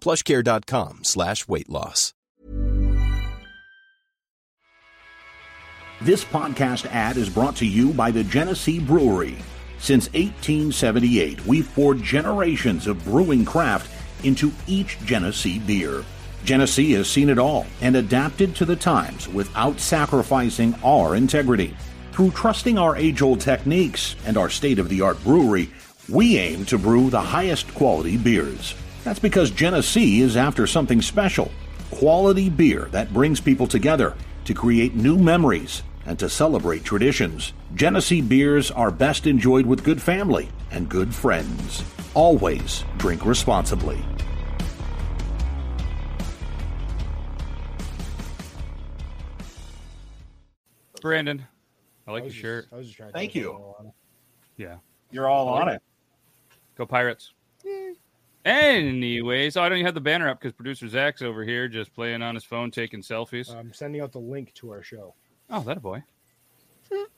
plushcare.com slash weight loss. This podcast ad is brought to you by the Genesee Brewery. Since 1878, we've poured generations of brewing craft into each Genesee beer. Genesee has seen it all and adapted to the times without sacrificing our integrity. Through trusting our age old techniques and our state of the art brewery, we aim to brew the highest quality beers. That's because Genesee is after something special quality beer that brings people together to create new memories and to celebrate traditions. Genesee beers are best enjoyed with good family and good friends. Always drink responsibly. Brandon, I like I your just- shirt. I was just trying to Thank you. all on it. Yeah. You're all on it. Go Pirates. Anyways, oh, I don't even have the banner up because producer Zac's over here just playing on his phone, taking selfies. I'm sending out the link to our show. oh, that a boy.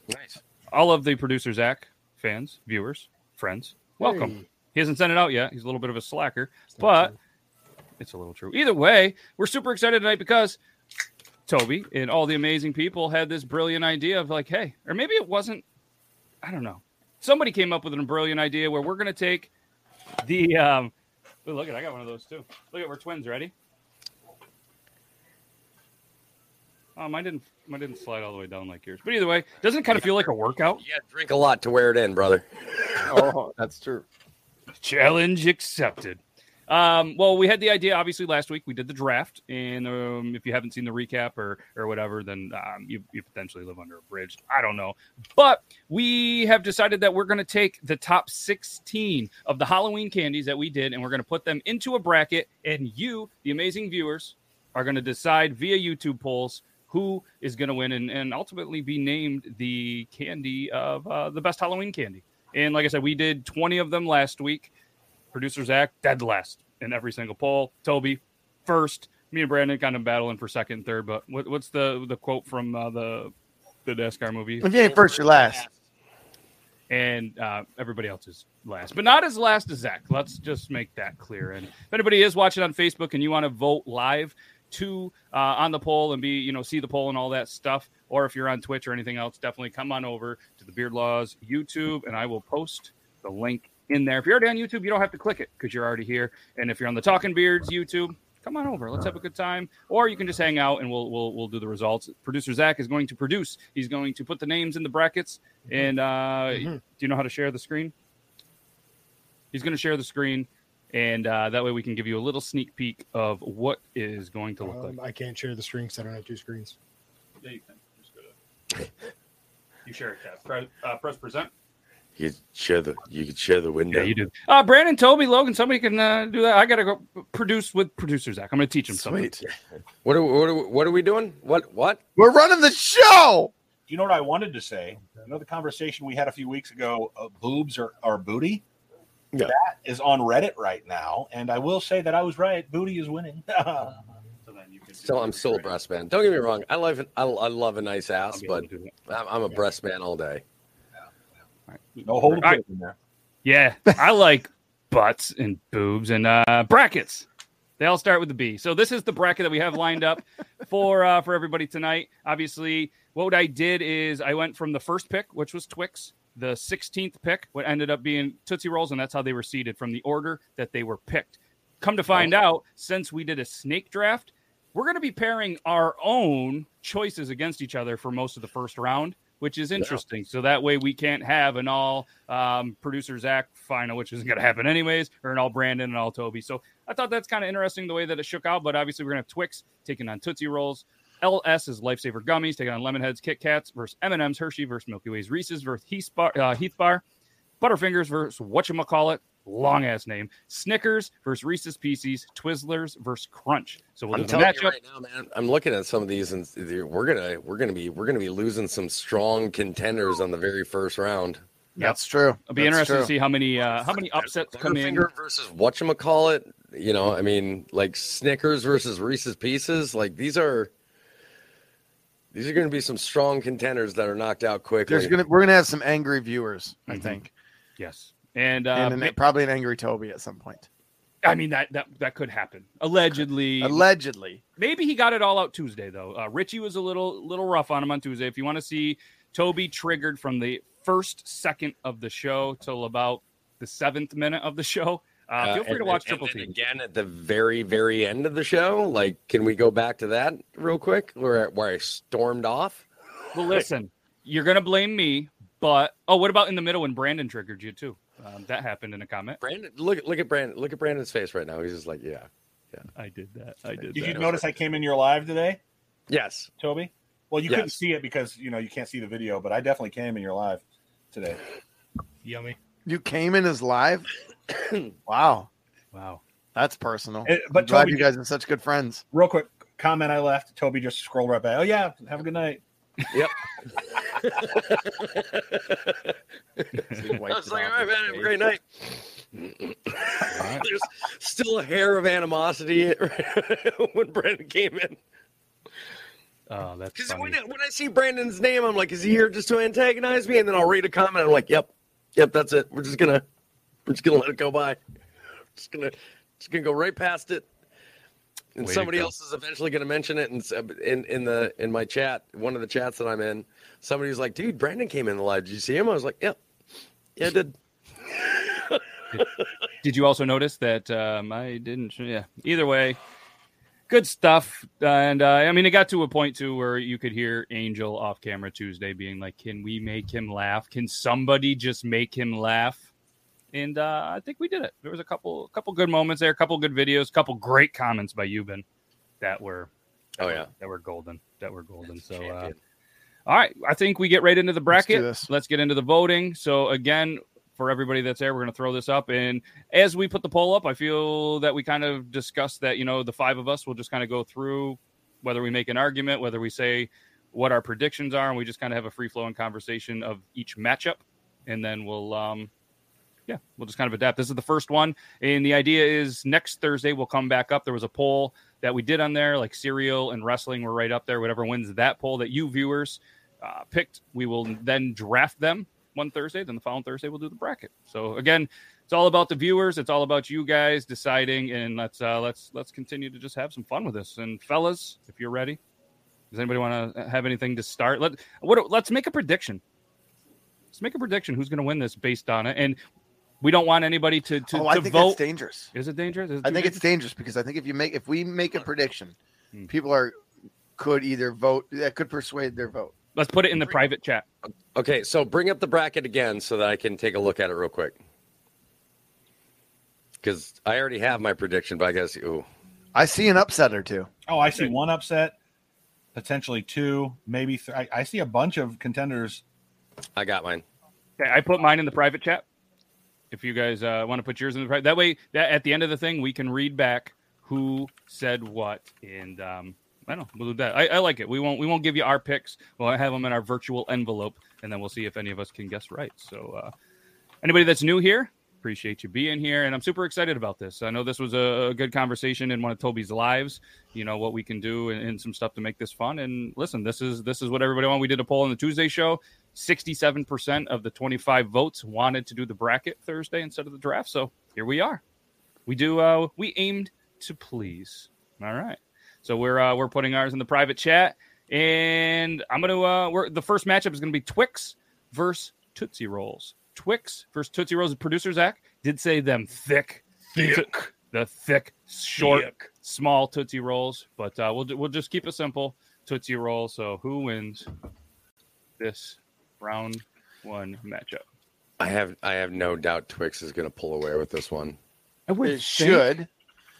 Nice. All of the producer Zac fans, viewers, friends, welcome. Hey, He hasn't sent it out yet. He's a little bit of a slacker, it's but true. it's a little true. Either way, we're super excited tonight because Toby and all the amazing people had this brilliant idea of like, hey, or maybe it wasn't. I don't know. Somebody came up with a brilliant idea where we're going to take the. um oh, Look at, I got one of those too. Look at, we're twins. Ready? Oh, mine didn't. Mine didn't slide all the way down like yours. But either way, doesn't it kind of feel like a workout? Yeah, drink a lot to wear it in, brother. Oh, that's true. Challenge accepted. Um, well, we had the idea obviously last week. We did the draft, and um, if you haven't seen the recap or or whatever, then um, you you potentially live under a bridge. I don't know, but we have decided that we're going to take the top 16 of the Halloween candies that we did, and we're going to put them into a bracket, and you, the amazing viewers, are going to decide via YouTube polls who is going to win and, and ultimately be named the candy of uh, the best Halloween candy. And like I said, we did 20 of them last week. Producer Zac, dead last in every single poll. Toby, first. Me and Brandon kind of battling for second and third. But what, what's the the quote from uh, the the NASCAR movie? If you ain't first, you're last. and uh, everybody else is last, but not as last as Zac. Let's just make that clear. And if anybody is watching on Facebook and you want to vote live to uh, on the poll and be you know see the poll and all that stuff, or if you're on Twitch or anything else, definitely come on over to the Beard Laws YouTube, and I will post the link in there. If you're already on YouTube, you don't have to click it because you're already here. And if you're on the Talking Beards YouTube, come on over. Let's have a good time. Or you can just hang out and we'll we'll we'll do the results. Producer Zac is going to produce. He's going to put the names in the brackets. And uh, Mhm. do you know how to share the screen? He's going to share the screen, and uh, that way we can give you a little sneak peek of what is going to look Um, like. I can't share the screen because I don't have two screens. Yeah, you can. Just go to. You share it, Tab. Press, uh, press present. You could share the you could share the window. Yeah, you do. Uh, Brandon, Toby, Logan, somebody can uh, do that. I got to go produce with producer Zac. I'm going to teach him something. What are, what, are, what are we doing? What what? We're running the show. Do you know what I wanted to say? Another conversation we had a few weeks ago, uh, boobs or, or booty? Yeah. That is on Reddit right now. And I will say that I was right. Booty is winning. So then you Still, I'm still a breast man. Don't get me wrong. I love I, I love a nice ass, be but to do it. I'm, I'm a breast man all day. No right. in there. Yeah, I like butts and boobs and uh, brackets. They all start with the B. So this is the bracket that we have lined up for uh, for everybody tonight. Obviously, what I did is I went from the first pick, which was Twix, the 16th pick, what ended up being Tootsie Rolls, and that's how they were seated from the order that they were picked. Come to find out, since we did a snake draft, we're going to be pairing our own choices against each other for most of the first round, which is interesting. So that way we can't have an all um, producer Zac final, which isn't going to happen anyways, or an all Brandon and all Toby. So I thought that's kind of interesting the way that it shook out. But obviously we're going to have Twix taking on Tootsie Rolls. LS is Lifesaver Gummies taking on Lemonheads, Kit Kats versus M&M's, Hershey versus Milky Ways, Reese's versus Heath Bar, uh, Heath Bar Butterfingers versus whatchamacallit, long ass name, Snickers versus Reese's Pieces, Twizzlers versus Crunch. So we'll I'm do the telling you matchup. right now, man. I'm looking at some of these, and we're gonna we're gonna be we're gonna be losing some strong contenders on the very first round. That's true. It'll be That's interesting true. to see how many uh, how many upsets come in. Butterfinger versus whatchamacallit. You know, I mean, like Snickers versus Reese's Pieces. Like these are these are going to be some strong contenders that are knocked out quickly. There's gonna we're gonna have some angry viewers, I Mhm. think, Yes, and, uh, and an- ma- probably an angry Toby at some point. I mean that that that could happen. Allegedly, Allegedly, maybe he got it all out Tuesday though. Uh, Richie was a little little rough on him on Tuesday. If you want to see Toby triggered from the first second of the show till about the seventh minute of the show, uh, feel free and to watch then- Triple and T. again at the very, very end of the show. Like, can we go back to that real quick, where where I stormed off? Well, listen, you're gonna blame me, but oh, what about in the middle when Brandon triggered you too? Um, that happened in a comment. Brandon, look look at Brandon, look at Brandon's face right now. He's just like, yeah, yeah. I did that. I did. Did that. you notice I came in your live today, yes. Toby? Well, you couldn't see it because you know you can't see the video, but I definitely came in your live today. Yummy. you came in as live. wow, Wow. that's personal. Eh, but I'm glad Toby- you guys are such good friends. Real quick comment I left. Toby just scrolled right back. Oh yeah, have a good night. Yep. He I was like, off all right, his man, have a great night. There's still a hair of animosity when Brandon came in. Oh, that's Because when, I- when I see Brandon's name, I'm like, is he here just to antagonize me? And then I'll read a comment. I'm like, yep, yep, that's it. We're just gonna, we're just gonna let it go by. Just gonna, just gonna go right past it. And Way somebody else is eventually gonna mention it. And in in the in my chat, one of the chats that I'm in, somebody's like, dude, Brandon came in the live. Did you see him? I was like, yep, yeah, I did. Did you also notice that um, I didn't? Yeah. Either way, good stuff. And uh, I mean, it got to a point too where you could hear Angel off camera Tuesday being like, "Can we make him laugh? Can somebody just make him laugh?" And uh, I think we did it. There was a couple, couple good moments there, a couple good videos, a couple great comments by Euban that were, Oh yeah, that were golden, that were golden. So. Uh, all right, I think we get right into the Let's do bracket. this. Let's get into the voting. So again, for everybody that's there, we're going to throw this up, and as we put the poll up, I feel that we kind of discussed that you know the five of us will just kind of go through whether we make an argument, whether we say what our predictions are, and we just kind of have a free flowing conversation of each matchup, and then we'll um yeah, we'll just kind of adapt. This is the first one, and the idea is next Thursday we'll come back up. There was a poll that we did on there, like cereal and wrestling were right up there. Whatever wins that poll that you viewers uh, picked, we will then draft them one Thursday. Then the following Thursday we'll do the bracket. So again, it's all about the viewers. It's all about you guys deciding, and let's uh, let's let's continue to just have some fun with this. And fellas, if you're ready, does anybody want to have anything to start? Let what? Let's make a prediction. Let's make a prediction. Who's going to win this based on it? And we don't want anybody to to, oh, I to think vote. that's dangerous. Is it dangerous? Is it I too think it's dangerous? dangerous because I think if you make if we make a prediction, Hmm. people are could either vote that could persuade their vote. Let's put it in the private chat. Okay, so bring up the bracket again so that I can take a look at it real quick. Because I already have my prediction, but I guess ooh, I see an upset or two. Oh, I see one upset, potentially two, maybe three. I, I see a bunch of contenders. I got mine. Okay, I put mine in the private chat. If you guys uh, want to put yours in the that way, that at the end of the thing, we can read back who said what, and um, I don't know. We'll do that. I, I like it. We won't. We won't give you our picks. We'll have them in our virtual envelope, and then we'll see if any of us can guess right. So, uh, anybody that's new here, Appreciate you being here, and I'm super excited about this. I know this was a, good conversation in one of Toby's lives. You know what we can do and, and some stuff to make this fun. And listen, this is this is what everybody wanted. We did a poll on the Tuesday show. 67% of the 25 votes wanted to do the bracket Thursday instead of the draft. So here we are. We do. Uh, we aimed to please. All right. So we're uh, we're putting ours in the private chat, and I'm gonna. Uh, we're the first matchup is gonna be Twix versus Tootsie Rolls. Twix versus Tootsie Rolls. The producer Zac did say them thick, thick, the thick, short, Thick. small Tootsie Rolls. But uh, we'll we'll just keep it simple. Tootsie Roll. So who wins this round one matchup? I have I have no doubt Twix is going to pull away with this one. I would It should.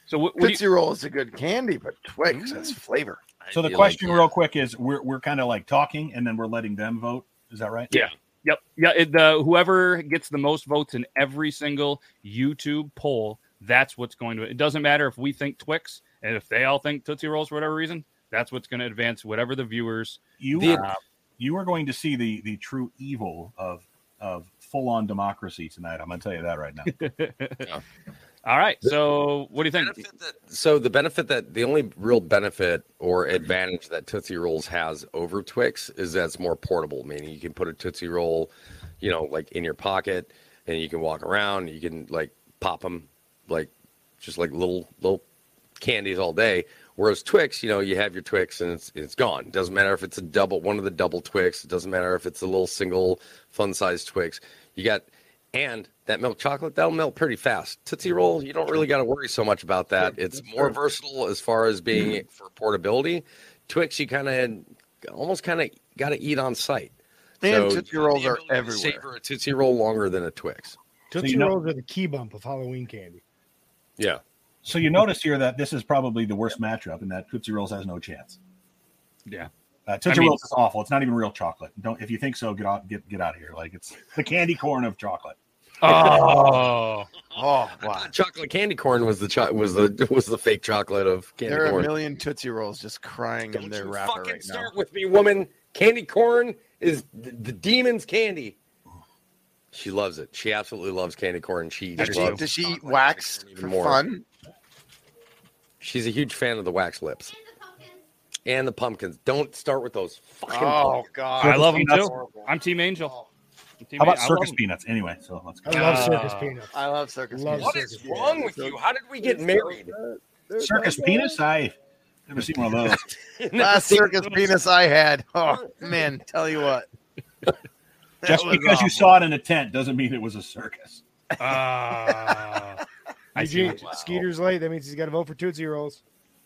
So what, what do Tootsie you, Roll is a good candy, but Twix has flavor. So the question, like- real quick, is we're we're kind of like talking, and then we're letting them vote. Is that right? Yeah. Yep. Yeah. It, the whoever gets the most votes in every single YouTube poll, that's what's going to. It doesn't matter if we think Twix and if they all think Tootsie Rolls for whatever reason. That's what's going to advance whatever the viewers. You The- uh, you are going to see the the true evil of of full on democracy tonight. I'm going to tell you that right now. All right. So what do you think? benefit that, so the benefit that the only real benefit or advantage that Tootsie Rolls has over Twix is that it's more portable. Meaning you can put a Tootsie Roll, you know, like in your pocket, and you can walk around. You can like pop them, like just like little little candies all day. Whereas Twix, you know, you have your Twix and it's it's gone. It doesn't matter if it's a double one of the double Twix. It doesn't matter if it's a little single fun size Twix. You got and that milk chocolate that'll melt pretty fast. Tootsie Roll, you don't really got to worry so much about that. It's more versatile as far as being mm-hmm. for portability. Twix, you kind of almost kind of got to eat on site. And So Tootsie Rolls are ability to everywhere. Savor a Tootsie Roll longer than a Twix. Tootsie you know- Rolls are the key bump of Halloween candy. Yeah. So you notice here that this is probably the worst matchup, and that Tootsie Rolls has no chance. Yeah. Uh, Tootsie I mean- Rolls is awful. It's not even real chocolate. Don't if you think so, get out get get out of here. Like it's the candy corn of chocolate. Oh, Oh wow! chocolate candy corn was the cho- was the was the fake chocolate of candy corn. There are a million Tootsie Rolls just crying in Don't their you wrapper fucking right now. start with me, woman. Candy corn is the, the demon's candy. She loves it. She absolutely loves candy corn. She Does she, does she eat wax for more. fun? She's a huge fan of the wax lips and the pumpkins. Don't start with those fucking. Oh God! I love them Peanuts. too. I'm Team Angel. I'm How about circus I love peanuts? Anyway, so let's go. I love circus Ah. peanuts. I love circus. Love peanuts. What circus is peanuts. wrong with you? How did we get married? Circus peanuts? I never seen one of those. Last circus penis I had. Oh man, tell you what. Just was because you saw it in a tent doesn't mean it was a circus. Ah. I see Eugene, what you- Skeeter's late. That means he's got to vote for Tootsie Rolls.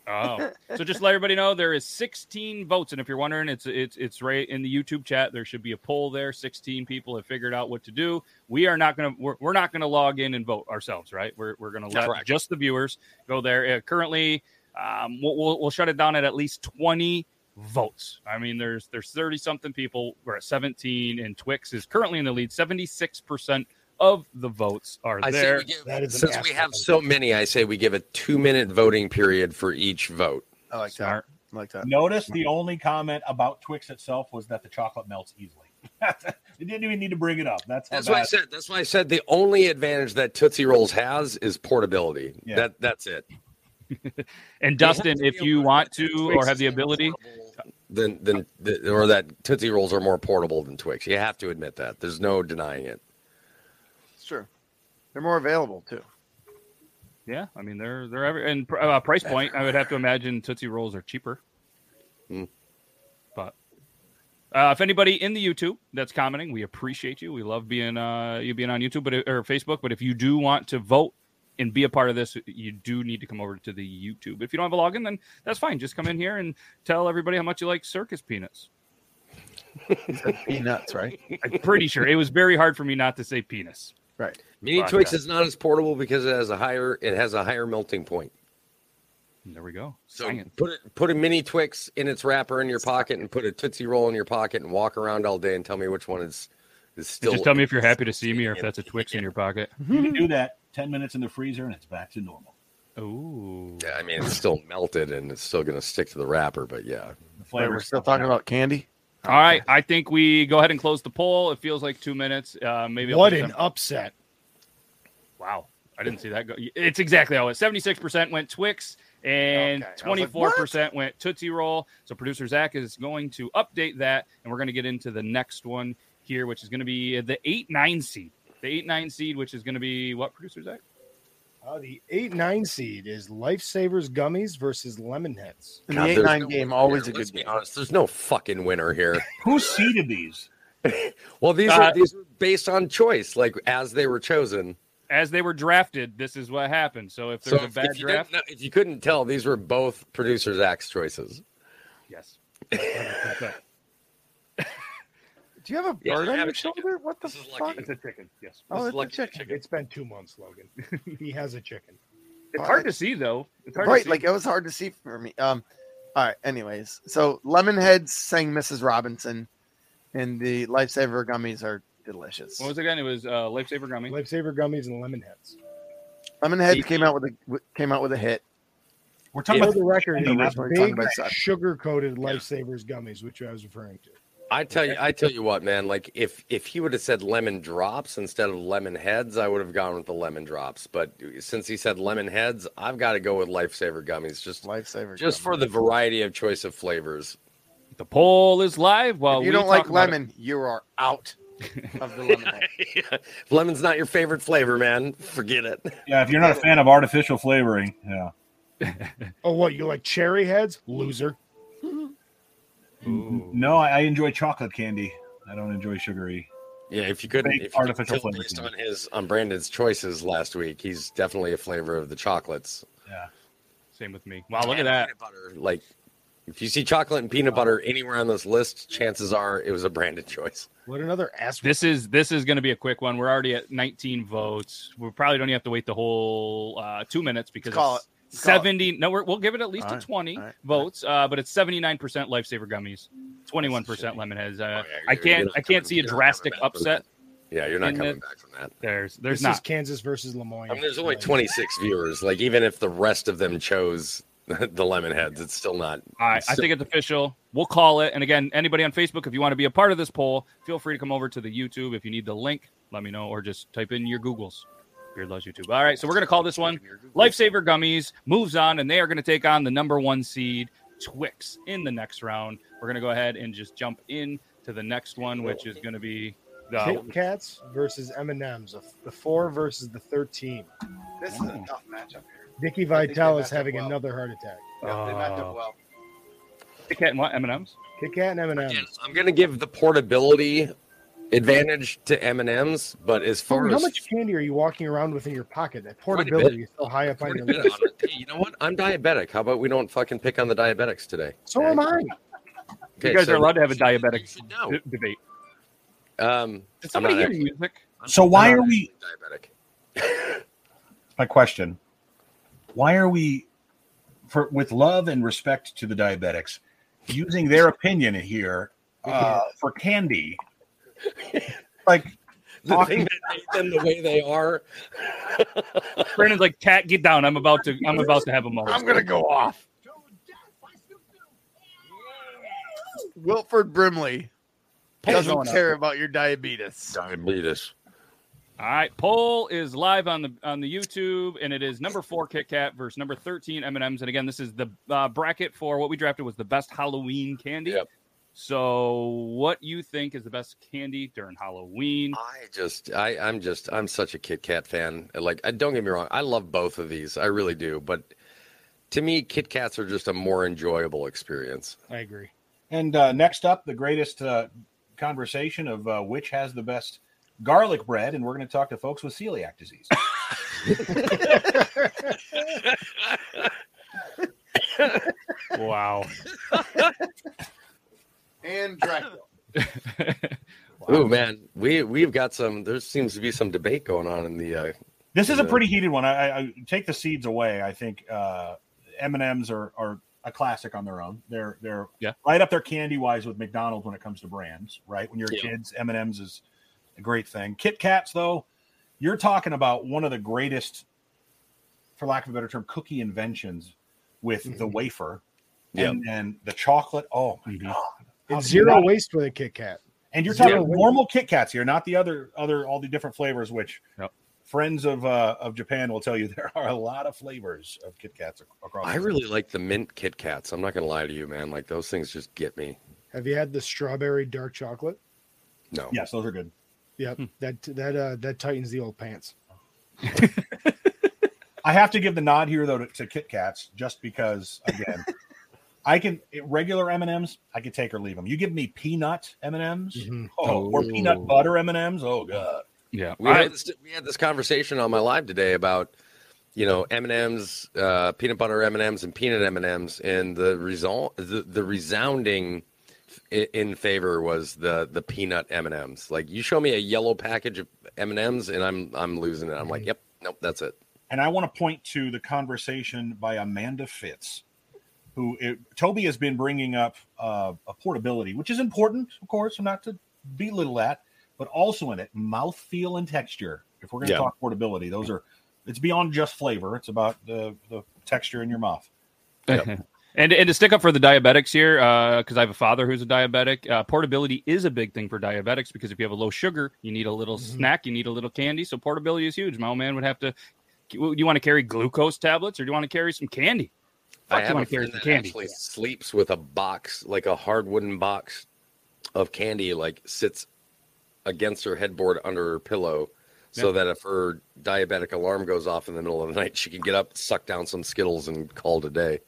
Oh, so just to let everybody know there is 16 votes, and if you're wondering, it's it's it's right in the YouTube chat. There should be a poll there. 16 people have figured out what to do. We are not gonna we're, we're not gonna log in and vote ourselves, right? We're we're gonna let Correct. just the viewers go there. Uh, currently, um, we'll, we'll we'll shut it down at at least 20 votes. I mean, there's there's 30 something people. We're at 17, and Twix is currently in the lead. 76 percent of the votes are I say there. we give, That is an since we have so many, I say we give a two minute voting period for each vote. I like that. Smart. I like that. Notice the only comment about Twix itself was that the chocolate melts easily. they didn't even need to bring it up. That's how That's why I said. That's why I said the only advantage that Tootsie Rolls has is portability. Yeah. That that's it. And Dustin, if you want to or have the ability, portable Than than the, or that Tootsie Rolls are more portable than Twix. You have to admit that. There's no denying it. It's true. They're more available too. Yeah, I mean they're they're every and pr- uh, price point. I would have to imagine Tootsie Rolls are cheaper. Hmm. But uh, if anybody in the YouTube that's commenting, we appreciate you. We love being uh, you being on YouTube, but or Facebook. But if you do want to vote and be a part of this, you do need to come over to the YouTube. If you don't have a login, then that's fine. Just come in here and tell everybody how much you like circus peanuts. Peanuts, right? I'm pretty sure it was very hard for me not to say penis. Right. Mini Fuck Twix that. is not as portable because it has a higher it has a higher melting point. There we go. So Science. put it put a mini Twix in its wrapper in your pocket and put a Tootsie Roll in your pocket and walk around all day and tell me which one is is still. Just tell me if you're happy to see me or if that's a Twix in your pocket. You can do that. Ten minutes in the freezer and it's back to normal. Ooh. Yeah, I mean it's still melted and it's still going to stick to the wrapper, but yeah. The flavor. we're still talking about candy. All right, I think we go ahead and close the poll. It feels like two minutes. Uh, maybe I'll What an some- upset. Wow. I didn't see that go. It's exactly how it was. 76% went Twix and Okay. I was like, 24% went Tootsie Roll. So producer Zac is going to update that, and we're going to get into the next one here, which is going to be the 8 9 seed. The 8 9 seed, which is going to be what, producer Zac? Uh, the eight nine seed is Lifesavers gummies versus Lemonheads. In God, the eight nine no game, always here. a Let's good be game. honest. There's no fucking winner here. Who seeded these? Well, these Uh, are these are based on choice, like as they were chosen. As they were drafted, this is what happened. So if So there's a bad if you draft, didn't if you couldn't tell, these were both producer Zac's choices. yes. 100%. Do you have a Yeah, bird I on your a chicken. shoulder? What the This is fuck? lucky. It's a chicken. Yes. Oh, This is it's a lucky chicken. It's been two months, Logan. he has a chicken. It's hard to see, though. It's hard Right, to see. like it was hard to see for me. Um, all right. Anyways, so Lemonheads sang Mrs. Robinson, and the Lifesaver gummies are delicious. what was it again? It was uh, Lifesaver Gummy. Lifesaver gummies and Lemonheads. Lemonheads came out with a w- came out with a hit. We're talking For about the record, Yeah, it that's was what we're talking big about, sugar coated Lifesavers gummies, which I was referring to. I tell you, I tell you what, man. Like if if he would have said lemon drops instead of lemon heads, I would have gone with the lemon drops. But uh, since he said lemon heads, I've got to go with lifesaver gummies. Just Lifesaver. just for the variety of choice of flavors. The poll is live. While If you we don't like talk about it. lemon, you are out of the lemon. If lemon's not your favorite flavor, man. Forget it. yeah. If you're not a fan of artificial flavoring, yeah. Oh, what? You like cherry heads? Loser. No, I, I enjoy chocolate candy. I don't enjoy sugary. Yeah, if you couldn't, Fake if you could artificial based candy. on his on Brandon's choices last week, he's definitely a flavor of the chocolates. Yeah. Same with me. Wow, look at that. butter, like, if you see chocolate and peanut butter anywhere on this list, chances are it was a Brandon choice. What another ass. This is this is going to be a quick one. We're already at 19 votes. We probably don't even have to wait the whole uh, two minutes because Call it's it. Call it. 70. No, we're, we'll give it at least All to right, 20 all right, votes, uh, but it's 79 percent Lifesaver gummies, 21 percent shitty. Lemonheads. Uh, Oh, yeah, I can't I can't see a drastic coming back from upset. Yeah, you're not In coming the- back from that. There's there's This not. is Kansas versus Lemoyne. I mean, there's only 26 viewers. Like, even if the rest of them chose the lemon heads, it's still not. All right, it's I still- think it's official. We'll call it. And again, anybody on Facebook, if you want to be a part of this poll, feel free to come over to the YouTube. If you need the link, let me know, or just type in your Googles. Beard Laws YouTube. All right, so we're gonna call this one Lifesaver Gummies moves on, and they are gonna take on the number one seed Twix in the next round. We're gonna go ahead and just jump in to the next one, which is gonna be the Kit Kats versus M and M's. The four versus the thirteen. This is a mm. tough matchup here. Vicky I think they Vital is having well. another heart attack. Yeah, they match Oh. up uh, well. Kit Kat and what M and M's. Kit Kat and M and Again, M's. I'm going to give the portability advantage to M&M's, but as far How as how much candy are you walking around with in your pocket? That Quite a bit. portability is so high up on your list. on. Hey, you know what? I'm diabetic. How about we don't fucking pick on the diabetics today? So am I. Okay, you guys so are allowed to have a diabetic you should know. d- debate. Um, Did somebody not hear actually- music? So why I'm are we? diabetic? My question: Why are we, for with love and respect to the diabetics, using their opinion here uh, for candy? Like The Talking- thing that made them the way they are. Brandon's like, "Cat, get down! I'm about to, I'm about to have a moment." I'm gonna go off. Wilford Brimley doesn't going up. care about your diabetes. Diabetes. All right, poll is live on the on the YouTube, and it is number four Kit Kat versus number thirteen M and M's. And again, this is the uh, bracket for what we drafted was the best Halloween candy. Yep. So, what you think is the best candy during Halloween? I just, I, I'm just, I'm such a Kit Kat fan. Like, don't get me wrong, I love both of these, I really do. But to me, Kit Kats are just a more enjoyable experience. I agree. And uh, next up, the greatest uh, conversation of uh, which has the best garlic bread, and we're going to talk to folks with celiac disease. Wow. And Dracula. Ooh, man, we we've got some. There seems to be some debate going on in the. Uh, This is a pretty heated one. I, I, I take the seeds away. I think uh, M and M's are are a classic on their own. They're they're Yeah. right up there candy wise with McDonald's when it comes to brands. Right when you're Yeah. kids, M and M's is a great thing. Kit Kats though, you're talking about one of the greatest, for lack of a better term, cookie inventions with the wafer Yep. and, and the chocolate. Oh my Mhm. god! And How- zero waste with a Kit Kat. And you're Zero talking waste. normal Kit Kats here, not the other other all the different flavors, which Yep. friends of uh, of Japan will tell you there are a lot of flavors of Kit Kats across. I the really like the mint Kit Kats. I'm not gonna lie to you, man. Like those things just get me. Have you had the strawberry dark chocolate? No. Yes, those are good. Yep. That that uh that tightens the old pants. I have to give the nod here though to, to Kit Kats just because again, I can regular M and M's I could take or leave them. You give me peanut M and M's, Mhm. oh, or peanut butter M and M's, oh god. Yeah. We I- had, this, we had this conversation on my live today about, you know, M and M's, uh, peanut butter M and M's, and peanut M and M's, and the result, the, the resounding i- in favor was the the peanut M and M's. Like you show me a yellow package of M and M's, and I'm I'm losing it. I'm like, yep, nope, that's it. And I want to point to the conversation by Amanda Fitz, who it, Toby has been bringing up uh, a portability, which is important, of course, not to belittle that, but also in it, mouthfeel and texture. If we're going to Yeah. talk portability, those are it's beyond just flavor. It's about the, the texture in your mouth. and and to stick up for the diabetics here, because I have a father who's a diabetic, uh, portability is a big thing for diabetics because if you have a low sugar, you need a little snack, you need a little candy. So portability is huge. My old man would have to. Do you want to carry glucose tablets or do you want to carry some candy? Fuck, I have a want to carry friend that candy? actually sleeps with a box, like a hard wooden box of candy, like sits against her headboard under her pillow, so that if her diabetic alarm goes off in the middle of the night, she can get up, suck down some Skittles, and call it a day.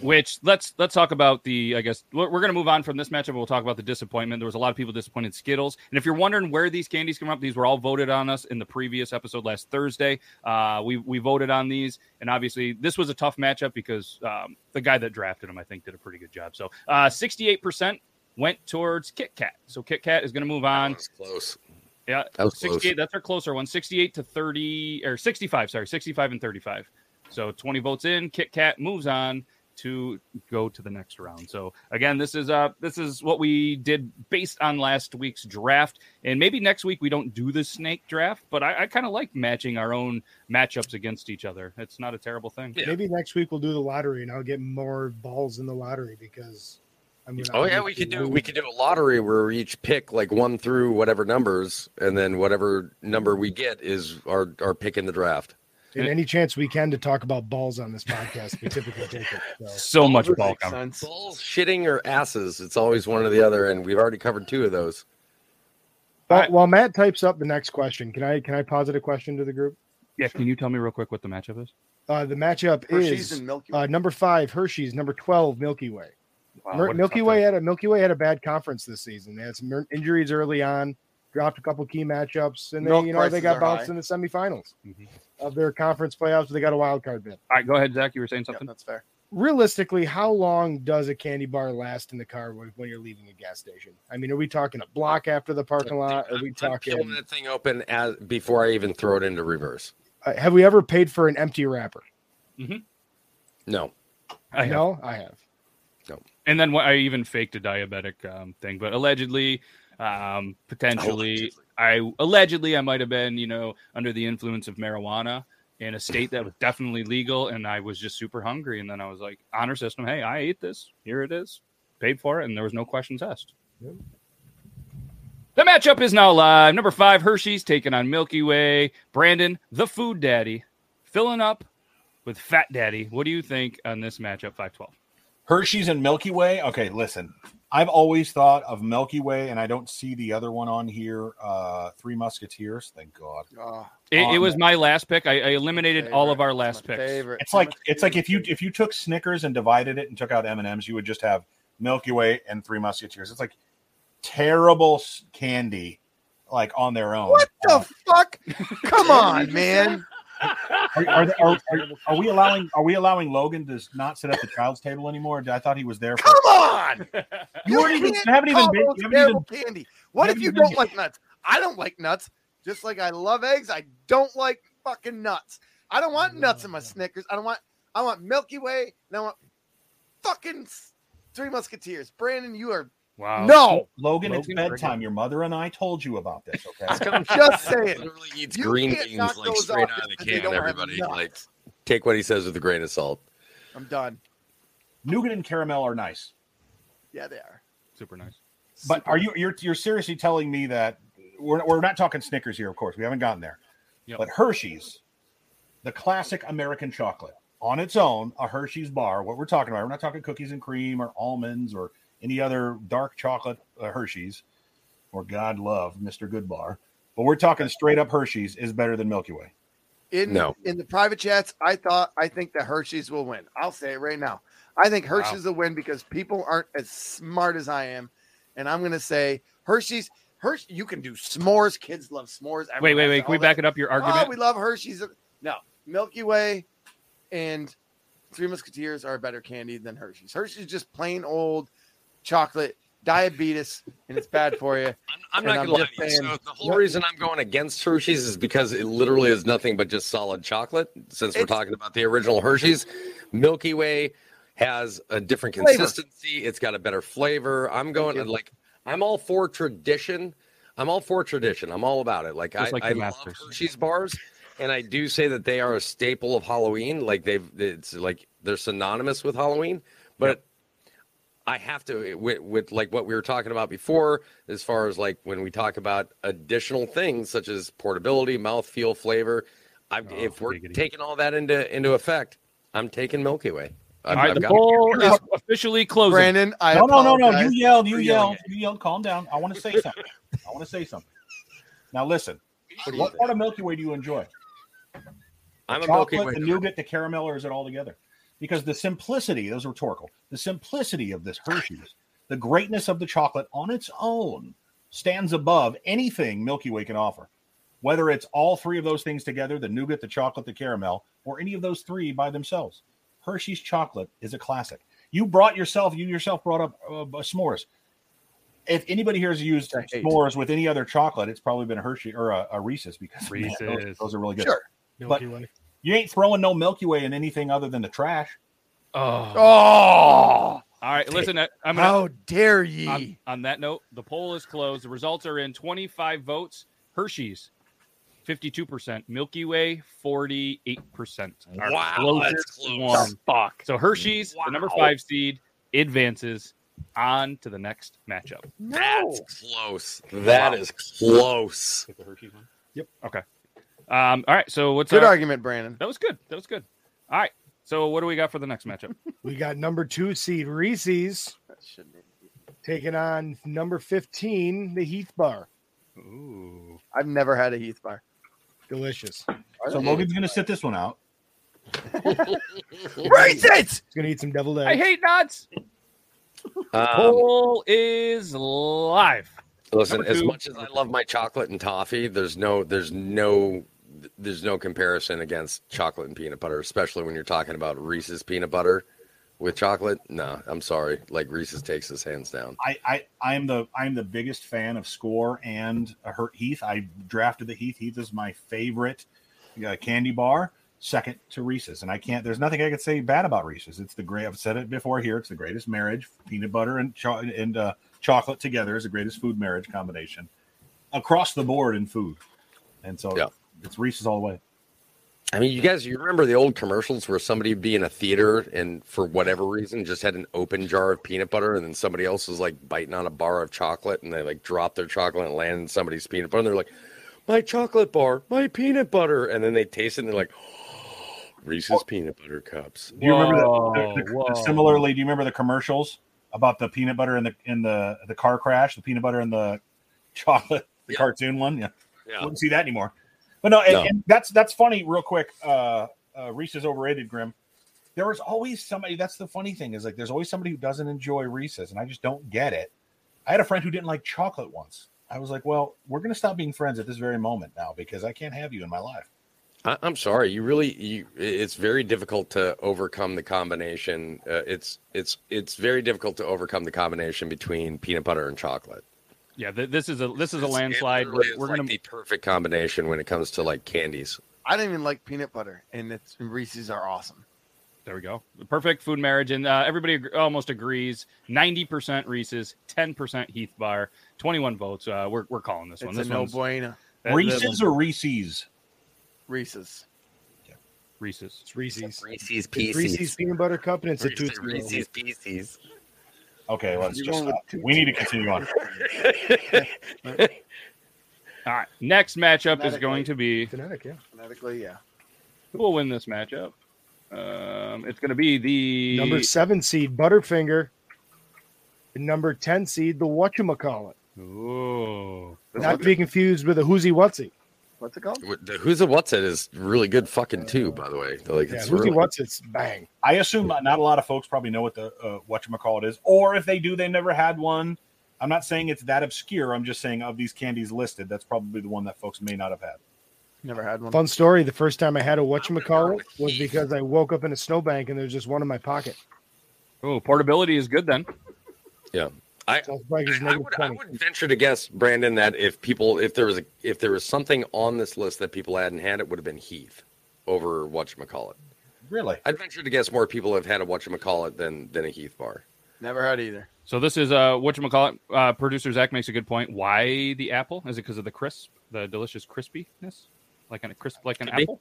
Which let's let's talk about the. I guess we're, we're going to move on from this matchup. We'll talk about the disappointment. There was a lot of people disappointed Skittles, and if you're wondering where these candies come up, these were all voted on us in the previous episode last Thursday. Uh, we we voted on these, and obviously this was a tough matchup because um, the guy that drafted them, I think, did a pretty good job. So uh, 68% went towards Kit Kat. So Kit Kat is going to move on. Close. Yeah, That was 68. close. That's our closer one. 68 to 30 or 65. Sorry, 65 and 35. So 20 votes in. Kit Kat moves on to go to the next round. So again, this is uh this is what we did based on last week's draft. And maybe next week we don't do the snake draft, but I, I kind of like matching our own matchups against each other. It's not a terrible thing. Yeah. Maybe next week we'll do the lottery and I'll get more balls in the lottery because I'm gonna Oh yeah, we could do we could do a lottery where we each pick like one through whatever numbers, and then whatever number we get is our our pick in the draft. And any chance we can to talk about balls on this podcast, we typically take it. So. So much That ball sense. Balls, shitting, or asses. It's always one or the other, and we've already covered two of those. While, while Matt types up the next question, can I can I posit a question to the group? Yeah, can you tell me real quick what the matchup is? Uh, the matchup Hershey's is and Milky uh, number five Hershey's, number twelve Milky Way. Wow, Mer- Milky Way had a Milky Way had a bad conference this season. They had some mer- injuries early on, dropped a couple key matchups, and they you know they got bounced high. in the semifinals Mhm. Of their conference playoffs. They got a wild card bid. All right, go ahead, Zac. You were saying Yep, something. that's fair. Realistically, how long does a candy bar last in the car when, when you're leaving a gas station? I mean, are we talking a block after the parking lot? Are we I'm peeling talking? that thing open as before I even throw it into reverse. Uh, have we ever paid for an empty wrapper? No, I have. no, I have. No, and then what I even faked a diabetic um, thing, but allegedly, um, potentially, I allegedly I might have been, you know, under the influence of marijuana in a state that was definitely legal, and I was just super hungry, and then I was like, honor system, hey, I ate this, here it is, paid for it, and there was no questions asked. The matchup is now live. Number five, Hershey's taking on Milky Way. Brandon, the food daddy, filling up with Fat Daddy. What do you think on this matchup? Five twelve. Hershey's and Milky Way. Okay, listen. I've always thought of Milky Way, and I don't see the other one on here. Uh, Three Musketeers. Thank God. Oh, It, it was my last pick. I, I eliminated all of our last picks. Favorite. It's like it's like if you if you took Snickers and divided it and took out M and M's, you would just have Milky Way and Three Musketeers. It's like terrible candy, like on their own. what Uh, the fuck? Come on, man. Are, are, are, are, are we allowing are we allowing Logan to not sit at the child's table anymore? I thought he was there. For, Come on. you weren't even you haven't even been, those you haven't even terrible candy. What you if you haven't even don't like nuts? I don't like nuts. Just like I love eggs, I don't like fucking nuts. I don't want nuts in my Snickers. I don't want. I want Milky Way. And I want fucking Three Musketeers. Brandon, you are Wow. no. Logan, it's Logan, bedtime. Your mother and I told you about this. Okay. I'm just saying. literally eats You green can't beans knock like those straight out of the can. Everybody, like, take what he says with a grain of salt. I'm done. Nougat and caramel are nice, Yeah, they are. Super nice. but are you you're you're seriously telling me that we're we're not talking Snickers here? Of course, we haven't gotten there. Yep. But Hershey's, the classic American chocolate, on its own, a Hershey's bar, what we're talking about, we're not talking cookies and cream or almonds or any other dark chocolate uh, Hershey's or God love Mr. Goodbar, But we're talking straight up Hershey's is better than Milky Way. In No. in the private chats, I thought I think that Hershey's will win. I'll say it right now. I think Hershey's will win because people aren't as smart as I am, and I'm gonna say Hershey's. Hershey, you can do s'mores. Kids love s'mores. Wait, wait, wait. Can we back it up your argument? Oh, we love Hershey's. No, Milky Way and Three Musketeers are a better candy than Hershey's. Hershey's just plain old chocolate, diabetes, and it's bad for you. I'm, I'm not I'm gonna lie just to you. saying- So the whole reason I'm going against Hershey's is because it literally is nothing but just solid chocolate. Since we're talking about the original Hershey's, Milky Way has a different Flavor. consistency. It's got a better flavor. I'm going you. like I'm all for tradition. I'm all for tradition. I'm all about it. Like I, like I love Masters. Hershey's bars, and I do say that they are a staple of Halloween. Like they've, it's like they're synonymous with Halloween. But I have to eh, with, with like what we were talking about before, as far as like when we talk about additional things such as portability, mouthfeel, flavor. I've, Oh, if we're giggity. taking all that into into effect, I'm taking Milky Way. I've, All right, I've the got- poll is officially closing. Brandon, I no, no, no, no. You yelled. You yelled. You yelled. Calm down. I want to say something. I want to say something. Now listen. What What part of Milky Way do you enjoy? I'm a Milky Way. the nougat, the caramel, or is it all together? Because the simplicity, those are rhetorical. The simplicity of this Hershey's, the greatness of the chocolate on its own, stands above anything Milky Way can offer. Whether it's all three of those things together, the nougat, the chocolate, the caramel, or any of those three by themselves, Hershey's chocolate is a classic. You brought yourself, you yourself brought up uh, s'mores. If anybody here has used s'mores with any other chocolate, it's probably been a Hershey or a, a Reese's because man, those, Reese's. those are really good. Sure. Milky Way. You ain't throwing no Milky Way in anything other than the trash. Oh. Oh, All right, listen. I- I'm gonna, how dare ye? on, on that note, the poll is closed. The results are in 25 votes. Hershey's, 52%. Milky Way, 48%. Our Wow, closest that's close. one. Fuck. So Hershey's, the number five seed, advances on to the next matchup. That's close. That is close. Get the Hershey's one. Yep. Okay. Um. All right. So what's Good our- argument, Brandon. That was good. That was good. All right. So what do we got for the next matchup? We got number two seed Reese's That shouldn't even be- taking on number 15, the Heath Bar. Ooh. I've never had a Heath bar. Delicious. So Logan's going to sit this one out. Reese's. He's going to eat some deviled I hate nuts. Um, Poll is live. Listen, as much as I love my chocolate and toffee, there's no, there's no, there's no comparison against chocolate and peanut butter, especially when you're talking about Reese's peanut butter with chocolate. No, I'm sorry. Like Reese's takes his hands down. I, I I'm the I'm the biggest fan of Skor and Her- Heath. I drafted the Heath. Heath is my favorite uh, candy bar, second to Reese's, and I can't. There's nothing I could say bad about Reese's. It's the great. I've said it before here. It's the greatest marriage. Peanut butter and cho- and uh, chocolate together is the greatest food marriage combination across the board in food. And so Yeah. It's Reese's all the way. I mean, you guys, you remember the old commercials where somebody would be in a theater and for whatever reason just had an open jar of peanut butter and then somebody else was like biting on a bar of chocolate and they like dropped their chocolate and landed in somebody's peanut butter and they're like, my chocolate bar, my peanut butter. And then they taste it and they're like, Reese's peanut butter cups. Do you remember the, the, the- similarly? Do you remember the commercials about the peanut butter in the in the the car crash? The peanut butter and the chocolate, the Yeah. cartoon one. Yeah, Yeah. wouldn't see that anymore. But no, and, No. and that's that's funny. Real quick, uh, uh, Reese's overrated. Grim. There was always somebody. That's the funny thing is like there's always somebody who doesn't enjoy Reese's, and I just don't get it. I had a friend who didn't like chocolate once. I was like, well, we're going to stop being friends at this very moment now because I can't have you in my life. I, I'm sorry. You really, you, it's very difficult to overcome the combination. Uh, it's, it's, it's very difficult to overcome the combination between peanut butter and chocolate. Yeah, th- this is a this is a It's- it landslide. literally We're, we're like gonna the perfect combination when it comes to like candies. I don't even like peanut butter, and it's and Reese's are awesome. There we go. The perfect food marriage, and uh, everybody ag- almost agrees. Ninety percent Reese's, ten percent Heath Bar, twenty-one votes. Uh, we're we're calling this one. It's This no one's bueno. Reese's or Reese's? Reese's. Reese's. It's Reese's. Reese's It's Reese's Peanut Butter Cup, and it's a Reese's, Tootsie Roll. Reese's Pieces. Okay, let's You're just stop. We need to continue on. All right. Next matchup is going to be Phonetic, yeah. Phonetically, yeah. who will win this matchup? Um, it's going to be the Number seven seed Butterfinger. And number ten seed the whatchamacallit. Oh, Not to be confused with a whoozy whatsy. What's it called? The Who's a What's It is really good fucking too, by the way. Like Yeah, it's whoozy really, what's it's bang. I assume not not a lot of folks probably know what the uh, whatchamacallit is, or if they do, they never had one. I'm not saying it's that obscure. I'm just saying of these candies listed, that's probably the one that folks may not have had. Never had one. Fun story. The first time I had a whatchamacallit was because I woke up in a snowbank and there's just one in my pocket. oh, portability is good then. yeah. I, So it's like I negative would, I would venture to guess, Brandon, that if people, if there was a, if there was something on this list that people hadn't had, it would have been Heath over whatchamacallit. Really? I'd venture to guess more people have had a whatchamacallit than than a Heath bar. Never had either. So this is uh what you it. Uh, producer Zach makes a good point. Why the apple? Is it because of the crisp, the delicious crispiness, like an crisp, like an Could apple?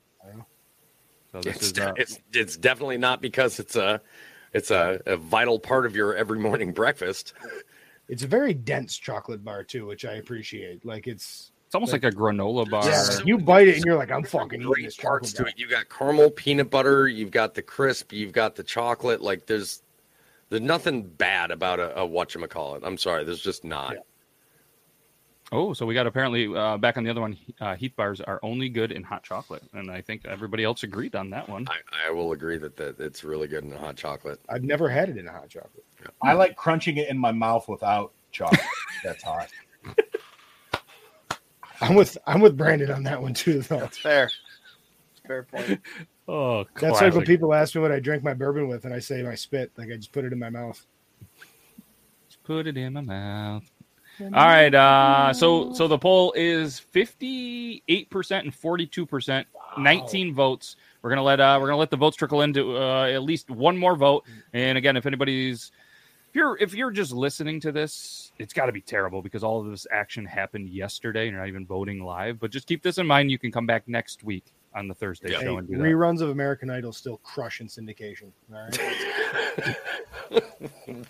So this It's, is uh, it's it's definitely not because it's a it's a, a vital part of your every morning breakfast. It's a very dense chocolate bar too, which I appreciate. Like it's it's almost like a granola bar. yeah, so- you bite it and you're like, I'm fucking eating this parts chocolate to bar. it. You got caramel, peanut butter. You've got the crisp. You've got the chocolate. Like there's there's nothing bad about a, a whatchamacallit. I'm sorry, there's just not. Oh, so we got apparently uh, back on the other one. Uh, Heath bars are only good in hot chocolate, and I think everybody else agreed on that one. I, I will agree that, that it's really good in the hot chocolate. I've never had it in a hot chocolate. I like crunching it in my mouth without chocolate. That's hot. I'm with I'm with Brandon on that one too, though. That's fair. Fair point. Oh, That's like when people ask me what I drink my bourbon with, and I say my spit. Like I just put it in my mouth. Just put it in my mouth. All right. Uh, so so the poll is fifty eight percent and forty two percent, nineteen votes. We're gonna let uh, we're gonna let the votes trickle into uh, at least one more vote. And again, if anybody's if you're if you're just listening to this, it's got to be terrible because all of this action happened yesterday, and you're not even voting live. But just keep this in mind. You can come back next week on the Thursday Yeah. Show and do that. reruns of American Idol still crush in syndication. All right.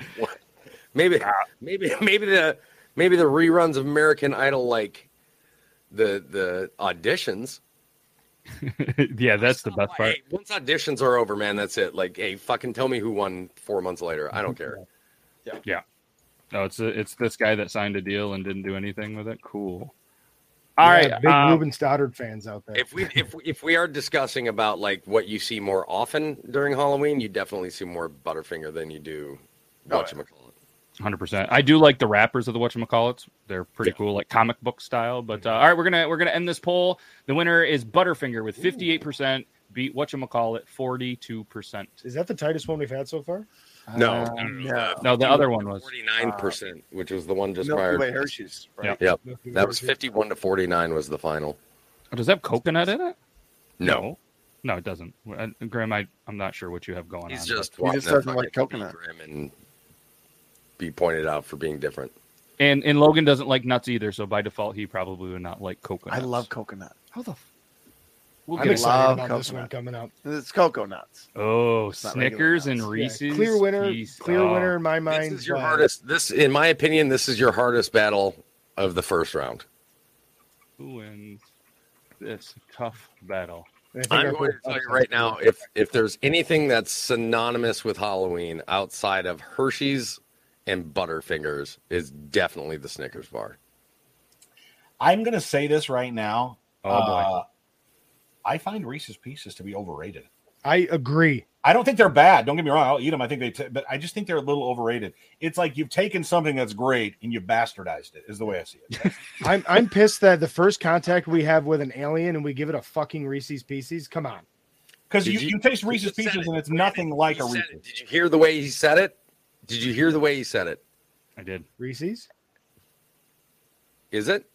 Maybe maybe maybe the maybe the reruns of American Idol like the the auditions. yeah, that's the best part. Hey, once auditions are over, man, that's it. Like, hey, fucking tell me who won four months later. I don't care. Yeah. Yeah. No, it's it's this guy that signed a deal and didn't do anything with it. Cool. All Yeah, right, big um, Ruben Studdard fans out there. If we if we- if we are discussing about like what you see more often during Halloween, you definitely see more Butterfinger than you do Oh, yeah. whatchamacallit. Hundred percent. I do like the wrappers of the whatchamacallits. They're pretty cool, like comic book style. But uh, all right, we're gonna we're gonna end this poll. The winner is Butterfinger with fifty eight percent. Beat whatchamacallit forty two percent. Is that the tightest one we've had so far? No, Uh, no, no, no. No, the other one was. forty nine percent, which was the one just Milky prior. Way Hershey's. Right? Yep. Yep, that was fifty one to forty nine was the final. Oh, does that have coconut in it? No, no, it doesn't. Uh, Graham, I, I'm not sure what you have going he's on. just He just doesn't like coconut. be grim and be pointed out for being different. and and Logan doesn't like nuts either, so by default he probably would not like coconut. I love coconut. How the? F- we'll I'm get excited love about this one coconut. coming up. It's cocoa nuts. Oh, not regular Snickers and nuts. Yeah, Reese's. clear winner, Piece- clear oh. winner in my mind. This is your but hardest. This, in my opinion, this is your hardest battle of the first round. Who wins this tough battle? I think I'm I going put to tell you right now, if if there's anything that's synonymous with Halloween outside of Hershey's and Butterfingers, is definitely the Snickers bar. I'm going to say this right now. Oh boy. Uh, I find Reese's Pieces to be overrated. I agree. I don't think they're bad. Don't get me wrong. I'll eat them. I think they, t- but I just think they're a little overrated. It's like you've taken something that's great and you've bastardized it. Is the way I see it. I'm I'm pissed that the first contact we have with an alien and we give it a fucking Reese's Pieces. Come on. Because you, you- you taste Reese's Pieces it. and it's nothing like a Reese's. it. Did you hear the way he said it? Did you hear the way he said it? I did. Reese's? Is it?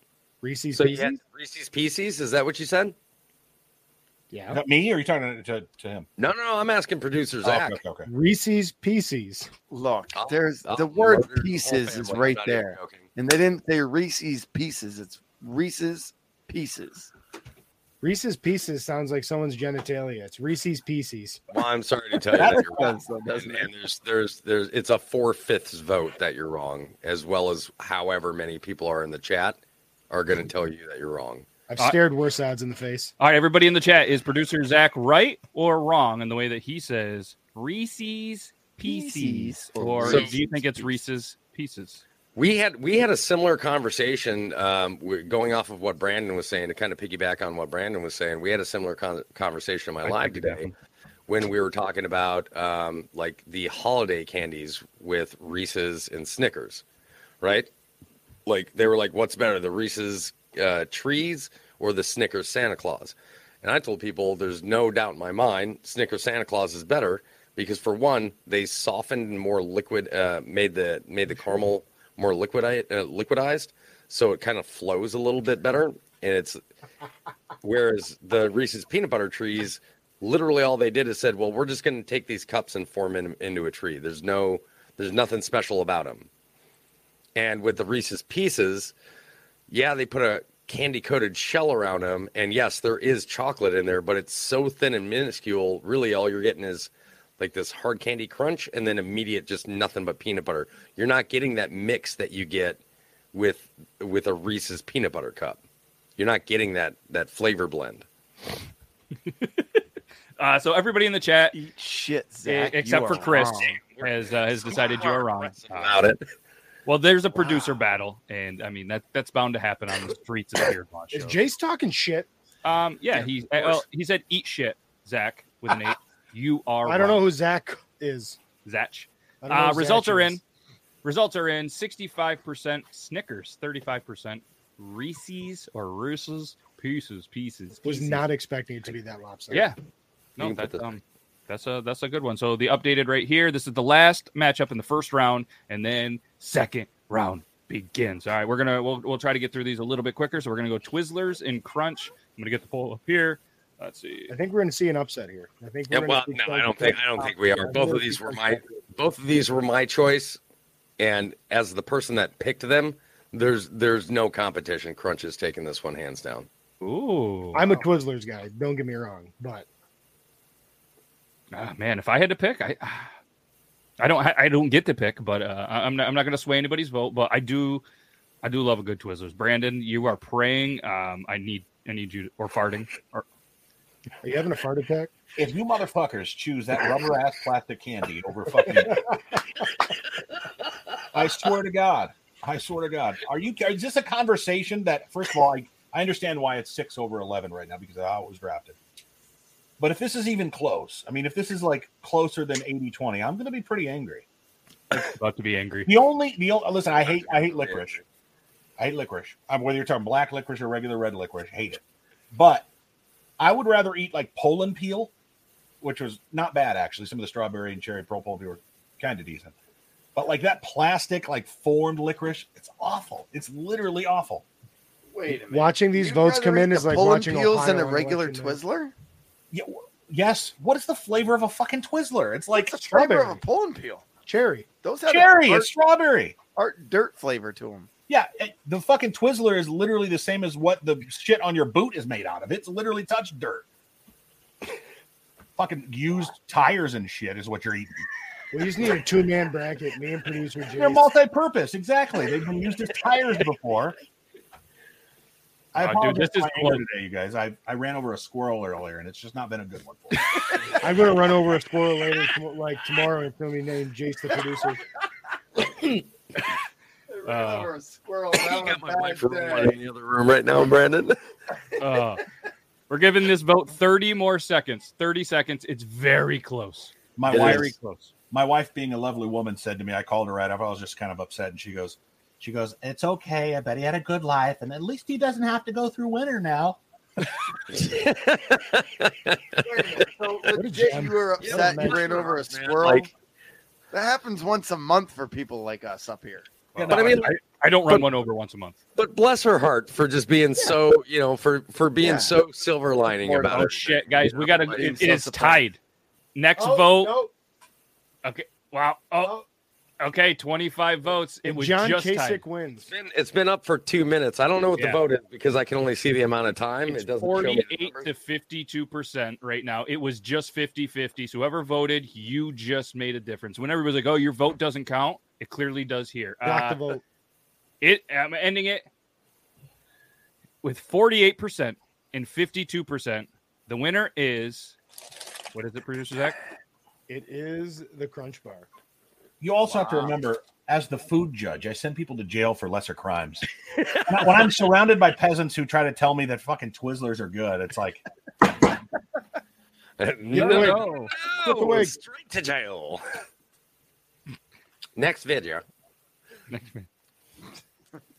Reese's So you Pieces? had Reese's Pieces? Is that what you said? yeah. Not me, or are you talking to, to, to him? No, no, no. I'm asking producer Oh, Zach. okay, okay, okay. Reese's Pieces. Look, I'll- there's I'll the word murder the pieces is right I'm not even there. And they didn't say Reese's Pieces. It's Reese's Pieces. Reese's Pieces sounds like someone's genitalia. It's Reese's Pieces. Well, I'm sorry to tell you that you're wrong. Though, And, and there's there's there's it's a four fifths vote that you're wrong, as well as however many people are in the chat. are going to tell you that you're wrong. I've Uh, stared worse odds in the face. All right, everybody in the chat, is producer Zach right or wrong in the way that he says Reese's Pieces? Pieces. Or So- do you think it's Reese's Pieces? We had we had a similar conversation um, going off of what Brandon was saying to kind of piggyback on what Brandon was saying. We had a similar con- conversation in my I live today when we were talking about um, like the holiday candies with Reese's and Snickers, right? Like they were like, "What's better, the Reese's uh, trees or the Snickers Santa Claus?" And I told people, there's no doubt in my mind, Snickers Santa Claus is better because for one, they softened and more liquid, uh, made the made the caramel more liquid uh, liquidized, so it kind of flows a little bit better. And it's whereas the Reese's peanut butter trees, literally all they did is said, "Well, we're just going to take these cups and form them into a tree." There's no, there's nothing special about them. And with the Reese's Pieces, yeah, they put a candy coated shell around them, and yes, there is chocolate in there, but it's so thin and minuscule. Really, all you're getting is like this hard candy crunch, and then immediate just nothing but peanut butter. You're not getting that mix that you get with with a Reese's peanut butter cup. You're not getting that that flavor blend. Uh, so everybody in the chat, Eat shit, e- Zach. except for Chris, wrong. has uh, has decided you are wrong. Uh, about it. well, there's a producer battle, and I mean that that's bound to happen on the streets of the Beard Launch Is. Jace talking shit? Um, yeah, he uh, well, he said eat shit, Zach, with an eight. You are. I don't know who Zach is. Zach. I don't know Uh, results Zach are is. in. Results are in. Sixty-five percent Snickers, thirty-five percent Reese's or Reese's Pieces, Pieces. Was Pieces. not expecting it to be that lopsided. Yeah. No, You can put that's the- um, that's a that's a good one. So the updated right here. This is the last matchup in the first round, and then second round begins. All right, we're gonna we'll we'll try to get through these a little bit quicker. So we're gonna go Twizzlers and Crunch. I'm gonna get the poll up here. Let's see. I think we're going to see an upset here. I think. Yeah, We're well, no, I don't think I don't think we are. Both of these were my both of these were my choice, and as the person that picked them, there's there's no competition. Crunch is taking this one hands down. Ooh, I'm a Twizzlers guy. Don't get me wrong, but Ah, man, if I had to pick, I I don't I don't get to pick, but uh, I- I'm not I'm not going to sway anybody's vote. But I do I do love a good Twizzlers. Brandon, you are praying. Um, I need I need you or farting or are you having a fart attack? If you motherfuckers choose that rubber ass plastic candy over fucking, I swear to God, I swear to God, are you? Is this a conversation that? First of all, I, I understand why it's six over eleven right now because of how it was drafted. But if this is even close, I mean, if this is like closer than 80-20, I'm going to be pretty angry. about to be angry. The only, the only, listen, I hate, I hate licorice. I hate licorice. Um, whether you're talking black licorice or regular red licorice, hate it. But I would rather eat like Pull 'n' Peel, which was not bad actually. Some of the strawberry and cherry Pull 'n' Peel were kind of decent. But like that plastic, like formed licorice, it's awful. It's literally awful. Wait a minute. Watching these You'd votes come in is like pulling watching peels Ohio than a regular election. Twizzler. Yeah, w- yes. What is the flavor of a fucking Twizzler? It's like What's the flavor of strawberry. a Pull 'n' Peel? Cherry. Those have cherry. art, It's strawberry. art dirt flavor to them. Yeah, the fucking Twizzler is literally the same as what the shit on your boot is made out of. It's literally touched dirt. fucking used tires and shit is what you're eating. We just need a two man bracket. Me and producer They're multi-purpose. Exactly. They've been used as tires before. I Uh, dude, apologize this for is my anger close. today, you guys. I, I ran over a squirrel earlier, and it's just not been a good one. For me. I'm going to run over a squirrel later, like tomorrow, and film me named Jace the producer. Uh, Or a squirrel. You got my wife room in the other room right now, Brandon. Uh, we're giving this vote 30 more seconds. 30 seconds. It's very close. My It wife, Very close. my wife, being a lovely woman, said to me, I called her right after. I was just kind of upset, and she goes, she goes, "It's okay. I bet he had a good life, and at least he doesn't have to go through winter now." Wait a minute, So a legit, you were upset you ran over a squirrel. like- that happens once a month for people like us up here. Yeah, But I mean, I, I don't run But- one over once a month. but bless her heart for just being so, you know, for for being Yeah. so silver lining More about Oh it. shit, guys, we got to. It, it is tied. Next Oh, vote. no. Okay. Wow. Oh. oh. Okay. Twenty-five votes. It And was John just Kasich tied. wins. It's been, it's been up for two minutes. I don't know what Yeah. the vote is because I can only see the amount of time. It's it doesn't show me 48 to 52 percent right now. It was just 50 50. So whoever voted, you just made a difference. When everybody's like, "Oh, your vote doesn't count," it clearly does here. Block Uh, the vote. It. I'm ending it. with 48% and 52%. The winner is what is it, producer Zach? It is the Crunch Bar. You also have to remember, as the food judge, I send people to jail for lesser crimes. when, I, when I'm surrounded by peasants who try to tell me that fucking Twizzlers are good, it's like, no, away. no, Get straight to jail. Next video.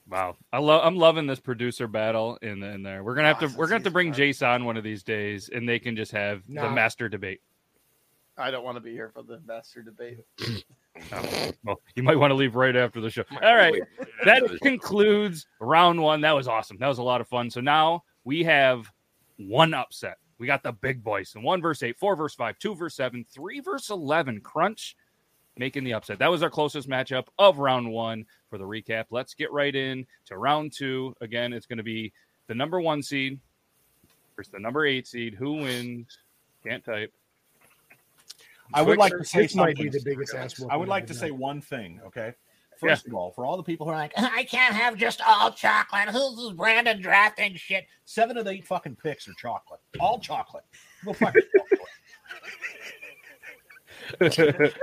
Wow, I love I'm loving this producer battle in in there. We're gonna have to we're gonna have to bring five. Jace on one of these days, and they can just have the master debate. I don't want to be here for the master debate. Oh, well, you might want to leave right after the show. All right, that concludes round one. That was awesome. That was a lot of fun. So now we have one upset. We got the big boys and one verse eight, four verse five, two verse seven, three verse eleven. Crunch making the upset. That was our closest matchup of round one. For the recap, let's get right in to round two. Again, it's going to be the number one seed versus the number eight seed. Who wins? Can't type. I would like to This say might something. be the biggest ass I would like to say one thing, okay? First of all, for all the people who are like, I can't have just all chocolate. Who's this Brandon drafting shit? seven of the eight fucking picks are chocolate, all chocolate. Go fucking God,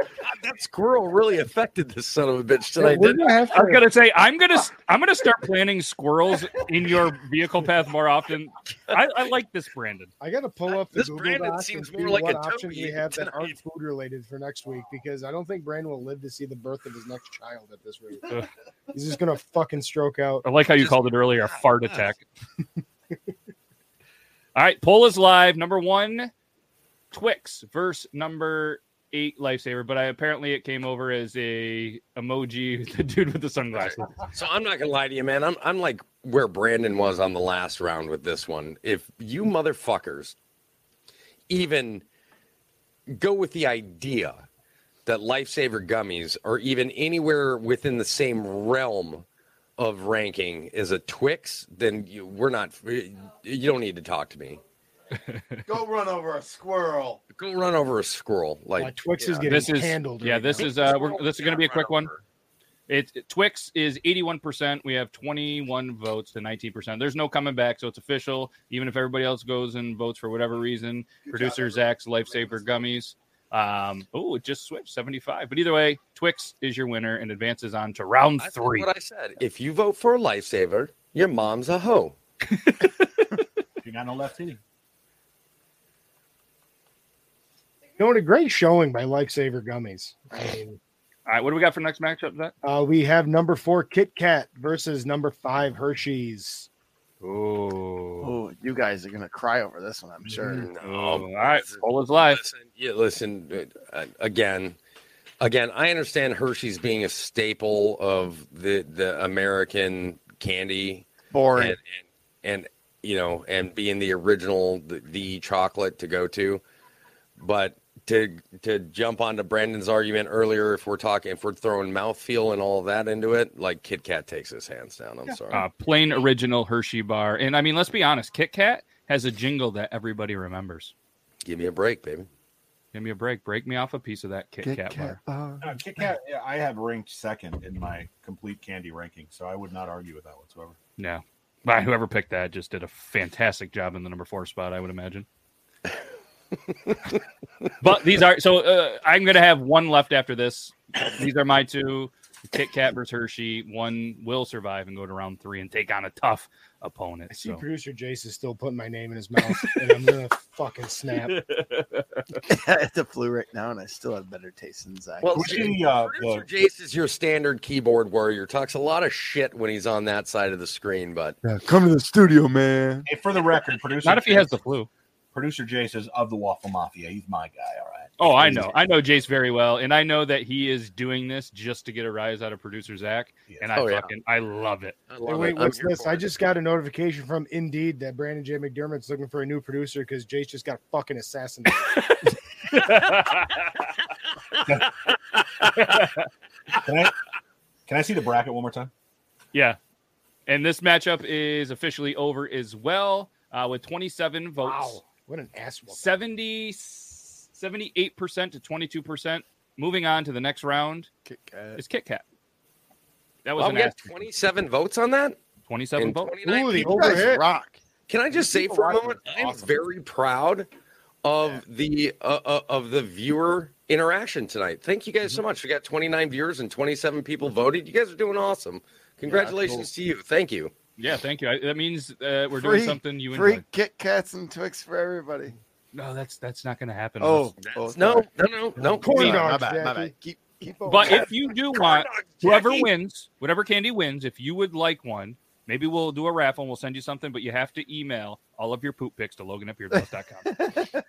that squirrel really affected this son of a bitch Yeah, tonight. we're didn't gonna have I was to- gonna say I'm gonna I'm gonna start planting squirrels in your vehicle path more often. I, I like this, Brandon. I got to pull up the This Google Brandon Docs seems more like what a options we toady have that aren't food related for next week because I don't think Brandon will live to see the birth of his next child at this rate. Ugh. He's just gonna fucking stroke out. I like how you Just- called it earlier a fart attack. All right, poll is live. Number one, Twix versus number eight Lifesaver, but I apparently it came over as a emoji, the dude with the sunglasses. So I'm not gonna lie to you, man. I'm I'm like where Brandon was on the last round with this one. If you motherfuckers even go with the idea that lifesaver gummies are even anywhere within the same realm of ranking as a Twix, then you, we're not. You don't need to talk to me. Go run over a squirrel. Go run over a squirrel. Like Twix is yeah. getting This is handled. yeah. right This now. is uh, we're, this is going to be a quick one. over. It, it- Twix is 81%. We have 21 votes to 19%. There's no coming back, so it's official. Even if everybody else goes and votes for whatever reason, producer Zach's Lifesaver Gummies. Um, oh, it just switched 75. But either way, Twix is your winner and advances on to round That's three. what I said. If you vote for a lifesaver, your mom's a hoe. You got no left titty. You know what? A great showing by Lifesaver Gummies. I mean, All right, what do we got for next matchup, Zach? uh, we have number four Kit Kat versus number five Hershey's. Oh, Oh, you guys are gonna cry over this one, I'm sure. No, all right. Poll is live. Listen, yeah, listen. uh, again, again, I understand Hershey's being a staple of the the American candy, Boring. and, and and you know, and being the original the, the chocolate to go to, but to to jump onto Brandon's argument earlier, if we're talking, if we're throwing mouthfeel and all of that into it, like Kit Kat takes his hands down. I'm sorry. Uh, plain original Hershey bar. And I mean, let's be honest, Kit Kat has a jingle that everybody remembers. Give me a break, baby. Give me a break. Break me off a piece of that Kit, Kat, bar. Uh, Kit Kat, yeah, I have ranked second in my complete candy ranking, so I would not argue with that whatsoever. No. But whoever picked that just did a fantastic job in the number four spot, I would imagine. but these are so uh, I'm going to have one left after this. These are my two Kit Kat versus Hershey. One will survive and go to round three and take on a tough opponent. I see So. producer Jace is still putting my name in his mouth, and I'm gonna fucking snap. it's a flu right now, and I still have better taste than Zach. Well, see, uh, Producer the- Jace is your standard keyboard warrior. Talks a lot of shit when he's on that side of the screen, but come to the studio, man. Hey, for the record, producer Not if he has the flu. Producer Jace is of the Waffle Mafia. He's my guy. All right. Oh, I know. I know Jace very well, and I know that he is doing this just to get a rise out of producer Zach, Yeah. and I Oh, yeah. fucking I love it. I Hey, wait, it. What's this? I just got a notification from Indeed that Brandon J. McDermott's looking for a new producer because Jace just got fucking assassinated. Can I, can I see the bracket one more time? Yeah. And this matchup is officially over as well uh, with 27 votes. wow, what an ass whooping. 70, 78% to 22%. Moving on to the next round Kit Kat. is Kit Kat. That was Wow, an we ass. 27 votes on that. 27 And votes. Ooh, the people. You guys rock. Can I just say for a moment, is I'm awesome. very proud of the uh, uh, of the viewer interaction tonight. Thank you guys so much. We got 29 viewers and 27 people voted. You guys are doing awesome. Congratulations to you. Thank you. Yeah, thank you. I, that means uh, we're Free- doing something you Free enjoy. Kit Kats and Twix for everybody. No, that's that's not going to happen. Oh, unless- oh No, no, no, no. Corn dogs, my bad, my bad. Keep, keep. But if you do want dogs, whoever wins, whatever candy wins, if you would like one, maybe we'll do a raffle and we'll send you something. But you have to email all of your poop pics to Logan at beardbus.com.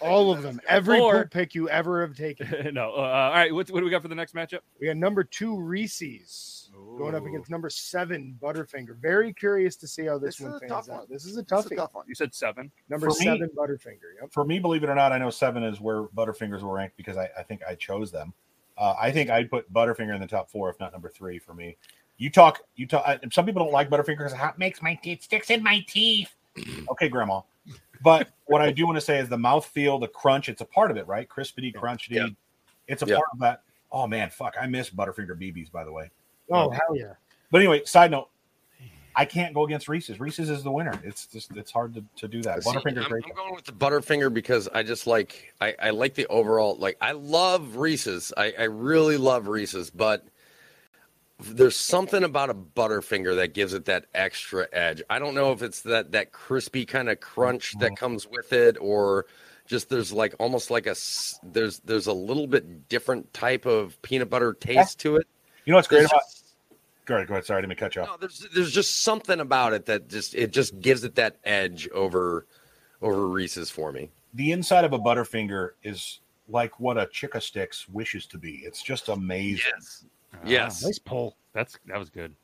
All of them. Every Or- poop pick you ever have taken. no, uh, all right. What, what do we got for the next matchup? We got number two Reese's going up against number seven Butterfinger. Very curious to see how this, This one a pans out. one. This is a That's toughie. a tough one. You said seven. Number For me- seven Butterfinger. Yep. For me, believe it or not, I know seven is where Butterfingers were ranked because I, I think I chose them. Uh, I think I'd put Butterfinger in the top four, if not number three for me. You talk, you talk. uh, Some people don't like Butterfinger because it makes my teeth sticks in my teeth. okay, Grandma. But what I do want to say is the mouthfeel, the crunch, it's a part of it, right? Crispity, crunchy. Yeah. It's a Yeah. part of that. Oh man, fuck! I miss Butterfinger BBs, by the way. Oh hell yeah. But anyway, side note, I can't go against Reese's. Reese's is the winner. It's just it's hard to, to do that. See, Butterfinger's I'm, great. I'm going with the Butterfinger because I just like I, I like the overall like I love Reese's. I, I really love Reese's, but there's something about a Butterfinger that gives it that extra edge. I don't know if it's that that crispy kind of crunch Mm-hmm. that comes with it or just there's like almost like a s- there's there's a little bit different type of peanut butter taste to it. You know what's great There's about? Just- Go ahead, go ahead. Sorry, I didn't mean to cut you off. no, there's there's just something about it that just it just gives it that edge over over Reese's for me. the inside of a Butterfinger is like what a Chick-O-Sticks wishes to be. It's just amazing. Yes. Yes. Nice pull. That's that was good.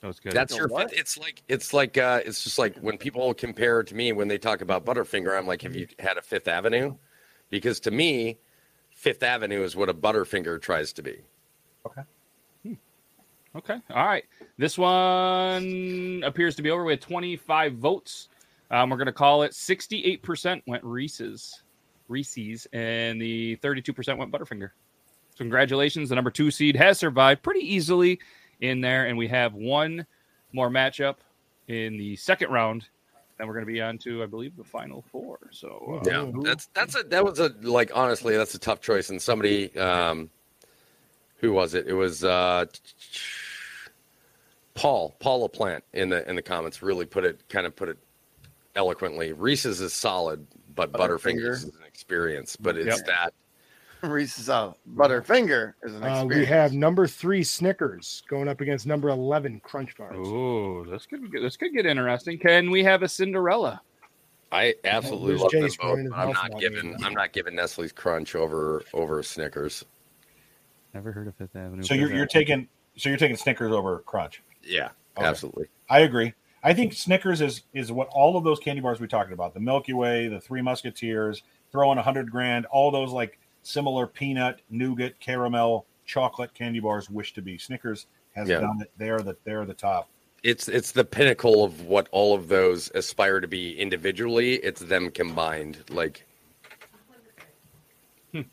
That was good. That's your what? fifth. It's like it's like uh it's just like when people compare to me when they talk about Butterfinger, I'm like, have you had a Fifth Avenue? Because to me, Fifth Avenue is what a Butterfinger tries to be. Okay. All right. This one appears to be over with 25 votes. Um, we're going to call it 68% went Reese's, Reese's, and the 32% went Butterfinger. So congratulations. The number two seed has survived pretty easily in there. And we have one more matchup in the second round. Then we're going to be on to, I believe, the final four. So, uh, Yeah, that's that's a that was a like honestly that's a tough choice. And somebody, um, who was it? It was uh, Paul Paul Plant in the in the comments really put it kind of put it eloquently. Reese's is solid, but Butterfinger. Butterfingers is an experience. But it's Yep. that Reese's uh, Butterfinger is an Uh, experience. we have number three Snickers going up against number eleven Crunch Bars. oh, this could get, this could get interesting. Can we have a Cinderella? I absolutely There's love them Jace both. but I'm not giving. I'm not giving Nestle's Crunch over over Snickers. Never heard of Fifth Avenue. So you're you're taking so you're taking Snickers over Crunch. Yeah, Okay. absolutely. I agree. I think Snickers is is what all of those candy bars we talked about, the Milky Way, the Three Musketeers, throwing a hundred grand, all those like similar peanut, nougat, caramel, chocolate candy bars wish to be. Snickers has Yeah. done it. They're the they're the top. it's it's the pinnacle of what all of those aspire to be individually. It's them combined. Like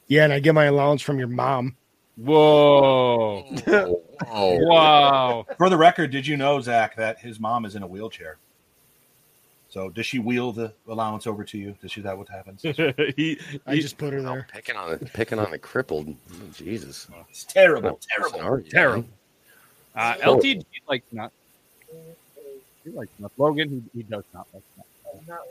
Yeah, and I get my allowance from your mom. Whoa. oh, wow. For the record, did you know, Zach, that his mom is in a wheelchair? So does she wheel the allowance over to you? Does she that what happens? he, I he- just put her there. picking on the picking on the crippled. Oh, Jesus, It's terrible, What terrible. are Terrible. man? uh, LTG likes nuts. He likes nuts. Logan, he, he does not like nuts.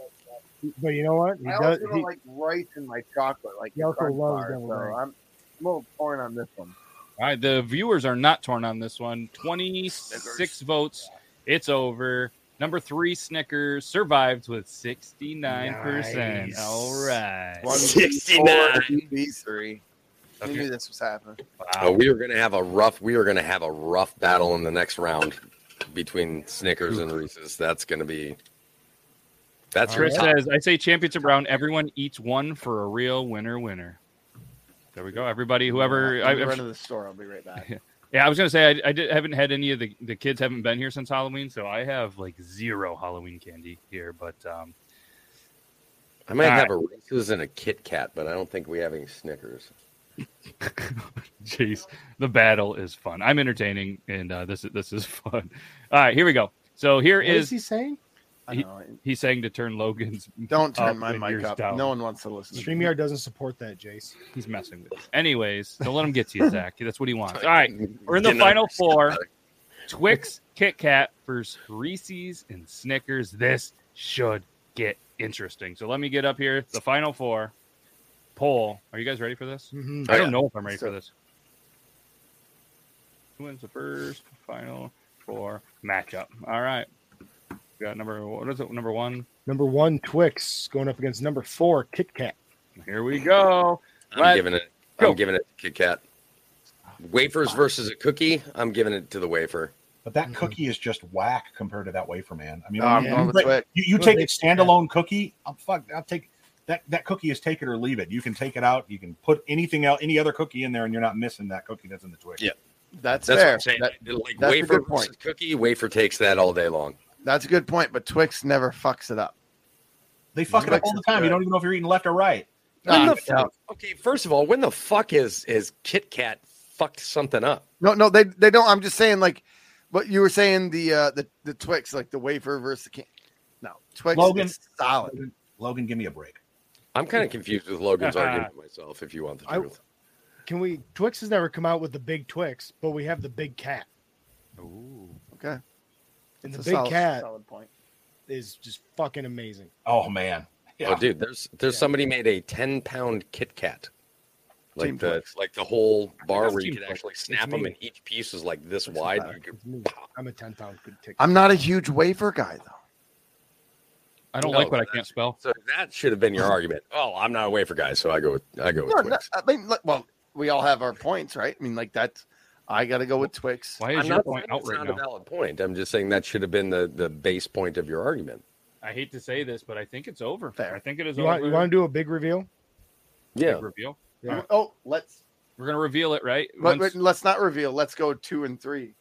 But you know what? He I does. also He, like rice in my chocolate, like He also loves bar, so. I'm a little torn on this one. All right, the viewers are not torn on this one. 26 votes. It's over. Number three, Snickers survived with 69%. Nice. All right. 69. These three. I Okay. knew this was happening. Oh, we are going to have a rough. We are going to have a rough battle in the next round between Snickers and Reese's. That's going to be. That's Chris top. says, I say championship round. Everyone eats one for a real winner winner. There we go. Everybody, whoever. I, I'm I'm run to the store. I'll be right back. Yeah, I was gonna say I, I did, haven't had any of the the kids haven't been here since Halloween, so I have like zero Halloween candy here. But um, I might All have a Reese's and a Kit Kat, but I don't think we have any Snickers. jeez, the battle is fun. I'm entertaining, and uh, this is this is fun. All right, here we go. So here What is is he saying? I He- know. he's saying to turn Logan's. Don't turn my and mic up. down. No one wants to listen. to me. StreamYard doesn't support that, Jace. He's messing with you. Anyways, don't let him get to you, Zach. That's what he wants. All right, we're in the Didn't final understand four. Twix, Kit Kat versus Reese's and Snickers. This should get interesting. So let me get up here. The final four. Poll. Are you guys ready for this? Mhm. I don't yeah. know if I'm ready So- for this. Who wins the first final four matchup? All right. We got number what is it? Number one. Number one, Twix going up against number four, Kit Kat. Here we go. I'm Let- giving it. go. I'm giving it to Kit Kat. Wafers versus a cookie. I'm giving it to the wafer. But that cookie is just whack compared to that wafer, man. I mean, No, I'm you, going with you- you, you take they- it standalone cookie. I'm fuck. I'll take that. That cookie is take it or leave it. You can take it out. You can put anything else, any other cookie in there, and you're not missing that cookie that's in the Twix. Yeah. That's, That's fair. what I'm saying. That- like that's a wafer good point. versus cookie. Wafer takes that all day long. That's a good point. But Twix never fucks it up. They fuck it up all the is time. You don't even know if you're eating left or right. When the fuck? Okay, first of all, when the fuck is is Kit Kat fucked something up? No, no, they they don't. I'm just saying, like, what you were saying the uh the the Twix, like the wafer versus the can. No, Twix Logan- is solid. Logan, Logan, give me a break. I'm kind of confused with Logan's argument myself. If you want the I- truth, Can we? Twix has never come out with the big Twix, but we have the big cat, Oh Okay, and It's the a big solid- cat solid point. is just fucking amazing. Oh man. Oh, yeah. oh dude, there's there's somebody made a 10 pound Kit Kat, like Team the Twix. like the whole bar where you Team could Twix. actually It's snap them, me. and each piece is like this Twix is wide. You could I'm a ten pound good tick. I'm not a huge wafer guy though. I don't No, like what I can't spell. So that should have been your argument. Oh, I'm not a wafer guy, so I go with I go with No, Twix. no, I mean, well, we all have our points, right? I mean, like that's. I got to go with Twix. Why is I'm your not point out right not now? a valid point. I'm just saying that should have been the the base point of your argument. I hate to say this, but I think it's over. Fair. I think it is You over. want, you want to do a big reveal? Yeah. Big reveal. Yeah. Oh, let's We're gonna reveal it, right? let, Once- us not reveal. Let's go two and three,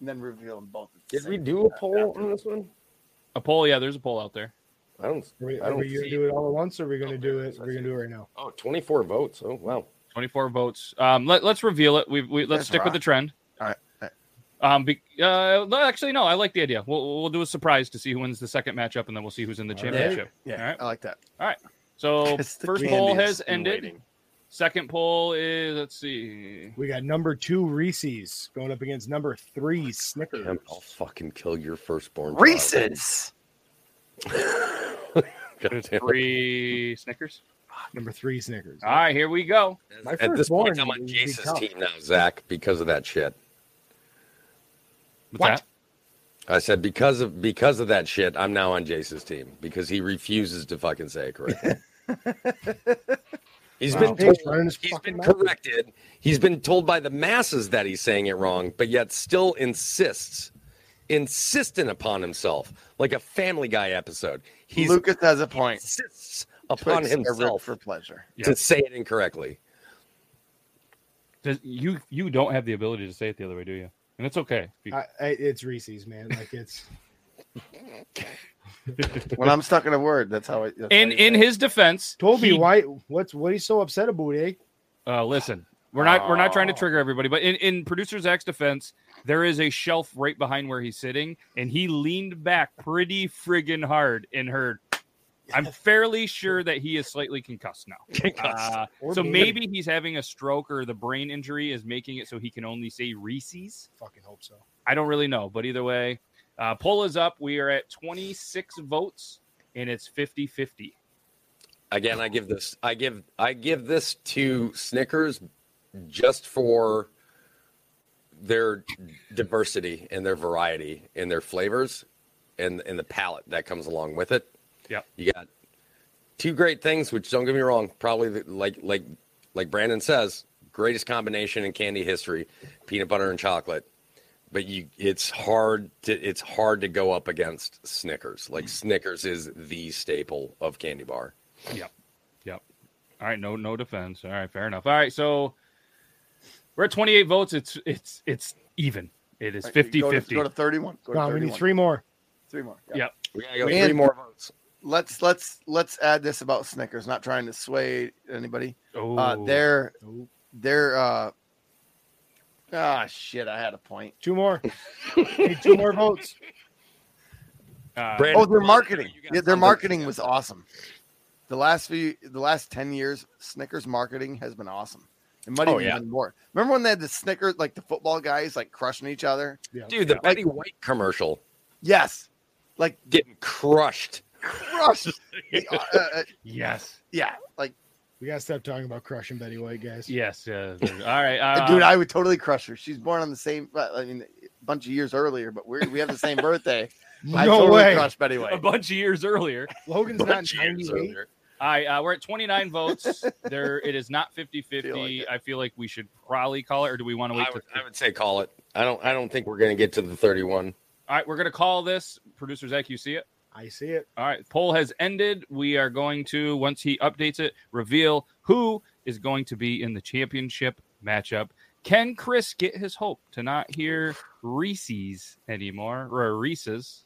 and then reveal them both. the Did we do a poll on this one? a poll, yeah. There's a poll out there. I don't. Are we, I don't we gonna do it all at once, or are we gonna Okay, do it? so I We're gonna do it right now. Oh, 24 votes. Oh wow. 24 votes. Um, let, let's reveal it. We, we let's That's stick with the trend. All right, all Um, be, uh, no, actually, no. I like the idea. We'll we'll do a surprise to see who wins the second matchup, and then we'll see who's in the championship. Yeah, All right. I like that. All right. So first poll has ended. waiting. Second poll is let's see. We got number two Reese's going up against number three Snickers. Damn, I'll fucking kill your firstborn. child. Reese's. God There's damn it. three Snickers. Number three Snickers. All right, here we go. My At this point, I'm on would Jace's team now, Zach, because of that shit. What's What? that? I said because of because of that shit, I'm now on Jace's team because he refuses to fucking say it correctly. He's Wow. been Paige told, running his he's fucking been mouth. corrected. He's been told by the masses that he's saying it wrong, but yet still insists, insistent upon himself, like a Family Guy episode. He's Lucas has a point. insists upon Twix himself for pleasure. to say it incorrectly. Does, you you don't have the ability to say it the other way, do you? And it's okay. I, I, it's Reese's, man. Like it's When I'm stuck in a word, that's how it. that's in how in it. his defense, Toby. he- Why? What's what? He's so upset about, eh? Uh, listen, we're not we're not trying to Oh. trigger everybody, but in in producer Zach's defense, there is a shelf right behind where he's sitting, and he leaned back pretty friggin' hard and heard. I'm fairly sure that he is slightly concussed now. Uh, so maybe- maybe he's having a stroke or the brain injury is making it so he can only say Reese's. Fucking hope so. I don't really know, but either way, uh, poll is up. We are at 26 votes, and it's 50 50. Again, I give this I give I give this to Snickers just for their diversity and their variety and their flavors and and the palate that comes along with it. Yep. You got two great things, which don't get me wrong, probably the, like like like Brandon says, greatest combination in candy history, peanut butter and chocolate. But you, it's hard to it's hard to go up against Snickers. Like mm. Snickers is the staple of candy bar. Yep. Yep. All right. No, no defense. All right. Fair enough. All right. So we're at 28 votes. It's, it's, it's even. It is All right, 50 go to- 50. Go to 31. Go to Come on, we need three more. Three more. yeah. Yep. We gotta go Man. three more votes. Let's let's let's add this about Snickers. Not trying to sway anybody. Oh, Uh, they're Oh. they're uh ah shit. I had a point. Two more. need two more votes. Uh, Oh, their marketing. Yeah, their marketing was awesome. The last few, the last ten years, Snickers marketing has been awesome. It might Oh, even yeah. been more. Remember when they had the Snickers, like the football guys, like crushing each other? Yeah. Dude, the Betty White commercial Yes, like getting crushed. Crushed. The, uh, uh, yes. yeah, like We gotta stop talking about crushing Betty White, guys. Yes. Yeah. All right. Uh, dude, I would totally crush her. She's born on the same, I mean, a bunch of years earlier, but we we have the same birthday. I No totally way. crush Betty White. a bunch of years earlier. Logan's not Bunch of 98. All right, uh, we're at 29 votes. There, it is not 50 Feel 50. like. I feel like we should probably call it, or do we want to wait? I would, to... I would say call it. I don't. I don't think we're gonna get to the thirty-one. All right, we're going to call this. Producer Zach, you see it? I see it. All right, poll has ended. We are going to, once he updates it, reveal who is going to be in the championship matchup. Can Chris get his hope to not hear Reese's anymore, or Reese's?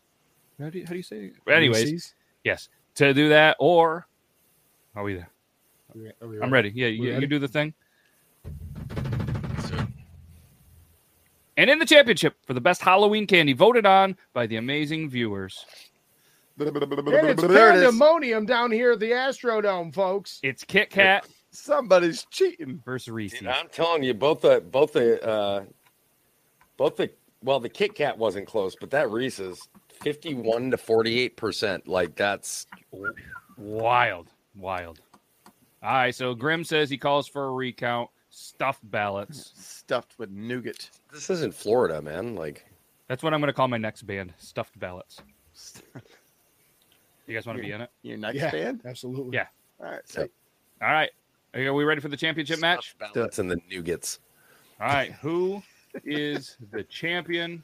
How do you, how do you say it? Anyways, Reese's? yes, to do that, or are we there? Are we- are we I'm ready. Yeah, We you, you do the thing. And in the championship for the best Halloween candy, voted on by the amazing viewers, And it's There it is. pandemonium down here at the Astrodome, folks. it's Kit Kat Somebody's cheating. versus Reese. Dude, I'm telling you, both the both the uh, both the well, the Kit Kat wasn't close, but that Reese's fifty-one to forty-eight percent. Like that's Wild, wild. All right, so Grim says he calls for a recount. Stuffed ballots. Stuffed with nougat. this isn't Florida, man. Like That's what I'm going to call my next band. Stuffed ballots. You guys want to be in it? Your next Yeah, band? absolutely. Yeah. All right. So All right. Are we ready for the championship match? That's in the nougats. All right. Who is the champion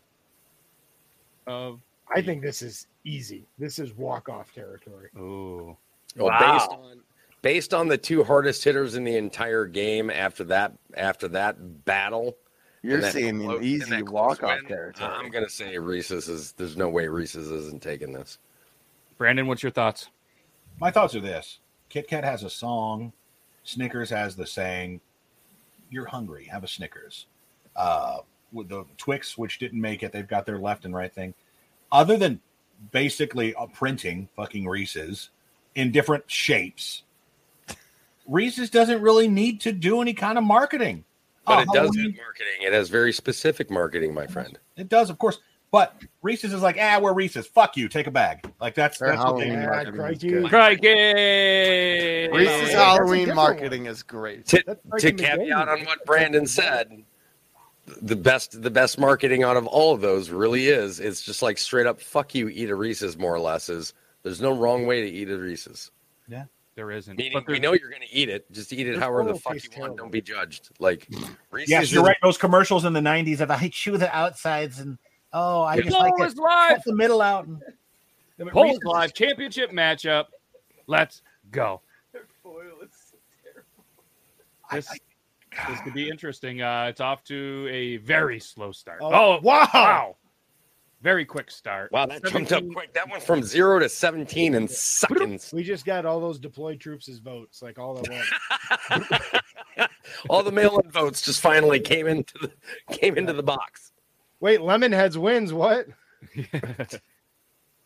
of? I think this is easy. This is walk off territory. Oh, Well, based on based on the two hardest hitters in the entire game after that after that battle. you're seeing close- an easy walk off win, territory. I'm gonna say Reese's is. There's no way Reese's isn't taking this. Brandon, what's your thoughts? My thoughts are this: Kit Kat has a song. Snickers has the saying, "You're hungry, have a Snickers." Uh, with the Twix, which didn't make it, they've got their left and right thing. Other than basically uh, printing fucking Reese's in different shapes, Reese's doesn't really need to do any kind of marketing. But Oh, it does have marketing. It has very specific marketing, my friend. It does, of course. But Reese's is like, ah, we're Reese's. Fuck you. Take a bag. Like that's Their that's what they Halloween do. Ah, marketing is crikey. Crikey! Reese's that's a Halloween different marketing is great. To, to breaking the caveat on what Brandon said, the best the best marketing out of all of those really is it's just like straight up fuck you, eat a Reese's more or less. Is there's no wrong way to eat a Reese's. Yeah. There isn't. Meaning But we know you're gonna eat it. Just eat it however the fuck you tastes want. Don't be judged. Like Reese's Yes, you're is- right. Those commercials in the '90s of I chew the outsides and oh, I just like Poll to live. cut the middle out. And, Poll is live. Championship matchup. Let's go. This, this could be interesting. Uh, it's off to a very slow start. Oh, Oh, wow. wow. Very quick start. wow, that jumped up quick. That went from zero to seventeen in seconds. We just got all those deployed troops as votes, like all at once. All the mail-in votes just finally came into the came into the box. Wait, Lemonheads wins. What?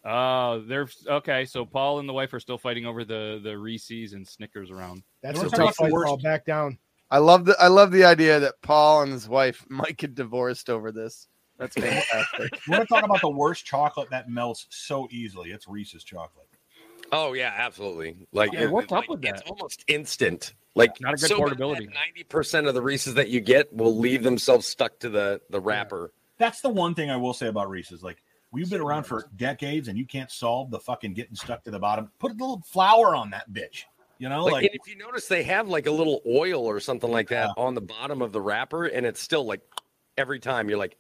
Uh, they're okay. So Paul and the wife are still fighting over the the Reese's and Snickers around. That's a tough about the fight. worst- Paul. Back down. I love the I love the idea that Paul and his wife might get divorced over this. That's fantastic. we're gonna talk about the worst chocolate that melts so easily. It's Reese's chocolate. Oh yeah, absolutely. Like, Yeah, what's up like, with It's that? almost instant. Like Not a good so portability. Ninety percent of the Reese's that you get will leave themselves stuck to the the wrapper. That's the one thing I will say about Reese's. Like we've been around for decades, and you can't solve the fucking getting stuck to the bottom. Put a little flour on that bitch. You know, Like, like, if you notice, they have like a little oil or something like that on the bottom of the wrapper, and it's still like every time you're like,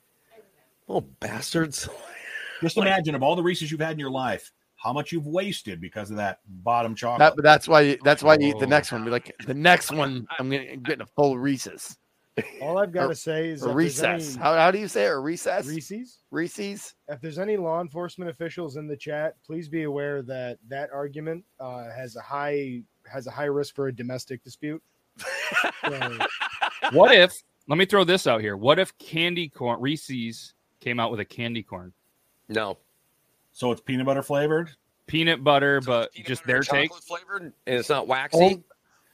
"Oh bastards!" just imagine of all the Reese's you've had in your life, how much you've wasted because of that bottom chocolate. That, but that's why you, that's why you eat the Oh. next one. Be like the next one. I'm gonna I'm getting a full Reese's All I've got to say is or that if there's recess. any- How, how do you say it? Or recess? Reese's. Reese's. If there's any law enforcement officials in the chat, please be aware that that argument uh, has a high has a high risk for a domestic dispute. So, What if? Let me throw this out here. What if candy corn Reese's came out with a candy corn? No, So it's peanut butter flavored. Peanut butter, but Peanut just butter their and take. flavored, and it's not waxy.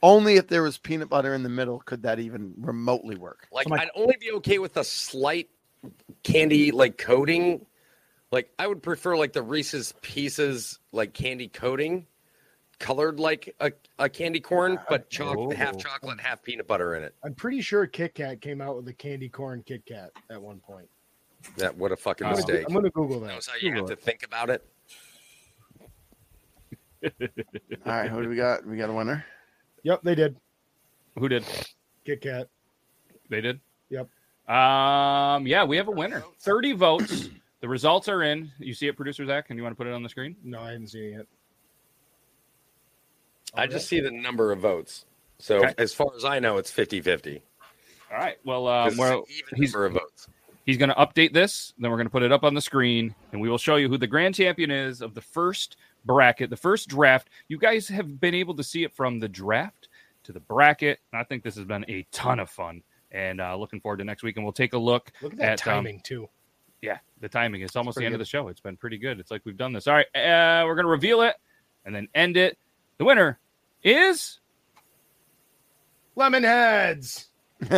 On- only if there was peanut butter in the middle could that even remotely work. Like So my- I'd only be okay with a slight candy like coating. Like I would prefer like the Reese's Pieces like candy coating, colored like a, a candy corn, ah, but chocolate half Oh. chocolate, half peanut butter in it. I'm pretty sure Kit Kat came out with a candy corn Kit Kat at one point. That what a fucking. I'm gonna, mistake. I'm gonna Google that. Knows how you Google have to think about it. All right, who do we got? We got a winner. Yep, they did. Who did? Kit Kat. They did. Yep. Um. Yeah, we have a winner. Thirty votes. The results are in. You see it, producer Zac, and you want to put it on the screen? No, I haven't seen it yet. I just see the number of votes. So Okay. as far as I know, it's 50-50. All right. Well, 'Cause um, well, even he's number of votes. he's going to update this. Then we're going to put it up on the screen, and we will show you who the grand champion is of the first bracket, the first draft. You guys have been able to see it from the draft to the bracket. And I think this has been a ton of fun, and uh, looking forward to next week. And we'll take a look. Look at that At, um, timing too. Yeah, the timing. It's almost the end of the show. It's been pretty good. It's like we've done this. All right, uh, we're going to reveal it and then end it. The winner is Lemonheads.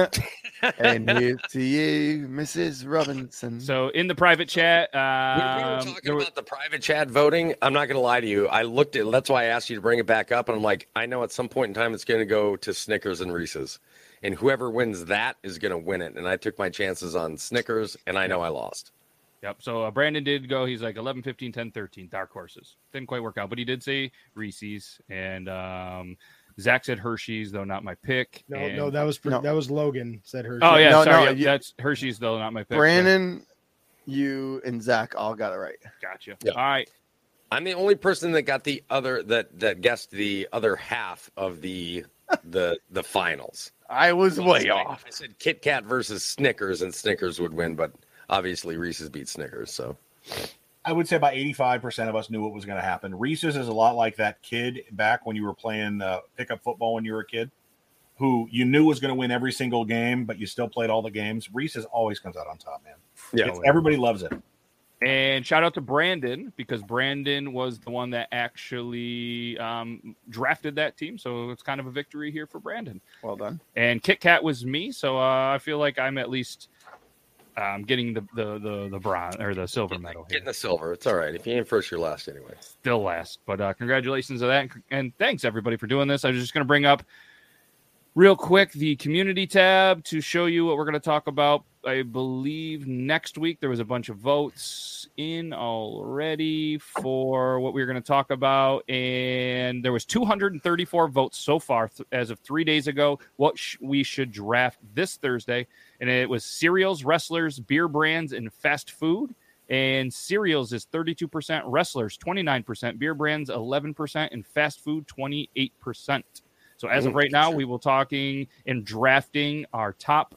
and here to you, Mrs. Robinson. so in the private chat. When we were Um, talking there were- about the private chat voting, I'm not going to lie to you. I looked at that's why I asked you to bring it back up, and I'm like, I know at some point in time it's going to go to Snickers and Reese's, and whoever wins that is going to win it. And I took my chances on Snickers, and I know I lost. Yep. So uh, Brandon did go. He's like 11, 15, 10, 13. Dark horses. Didn't quite work out, but he did say Reese's. And um, Zac said Hershey's, though not my pick. No, and- no, that was No. that was Logan said Hershey's. Oh, yeah. No, sorry. no, yep, you- that's Hershey's, though not my pick. Brandon, you and Zac all got it right. Gotcha. Yeah. All right. I'm the only person that got the other that that guessed the other half of the the the finals. I was way I- off. I said Kit Kat versus Snickers, and Snickers would win, but obviously Reese's beat Snickers. So I would say about 85% of us knew what was going to happen. Reese's is a lot like that kid back when you were playing uh, pickup football when you were a kid, who you knew was going to win every single game, but you still played all the games. Reese's always comes out on top, man. yeah, It's- everybody loves it. And shout out to Brandon because Brandon was the one that actually um, drafted that team. So it's kind of a victory here for Brandon. Well done. And Kit Kat was me. So uh, I feel like I'm at least um, getting the, the, the, the bronze or the silver medal here. getting the silver. It's all right. If you ain't first, you're last anyway. still last. But uh, congratulations to that, and, and thanks everybody for doing this. I was just going to bring up real quick the community tab to show you what we're going to talk about. I believe next week there was a bunch of votes in already for what we were going to talk about, and there was 234 votes so far th- as of three days ago. What sh- we should draft this Thursday, and it was cereals, wrestlers, beer brands, and fast food and cereals is 32%, wrestlers 29%, beer brands 11%, and fast food 28%. So as of right now, we will talking and drafting our top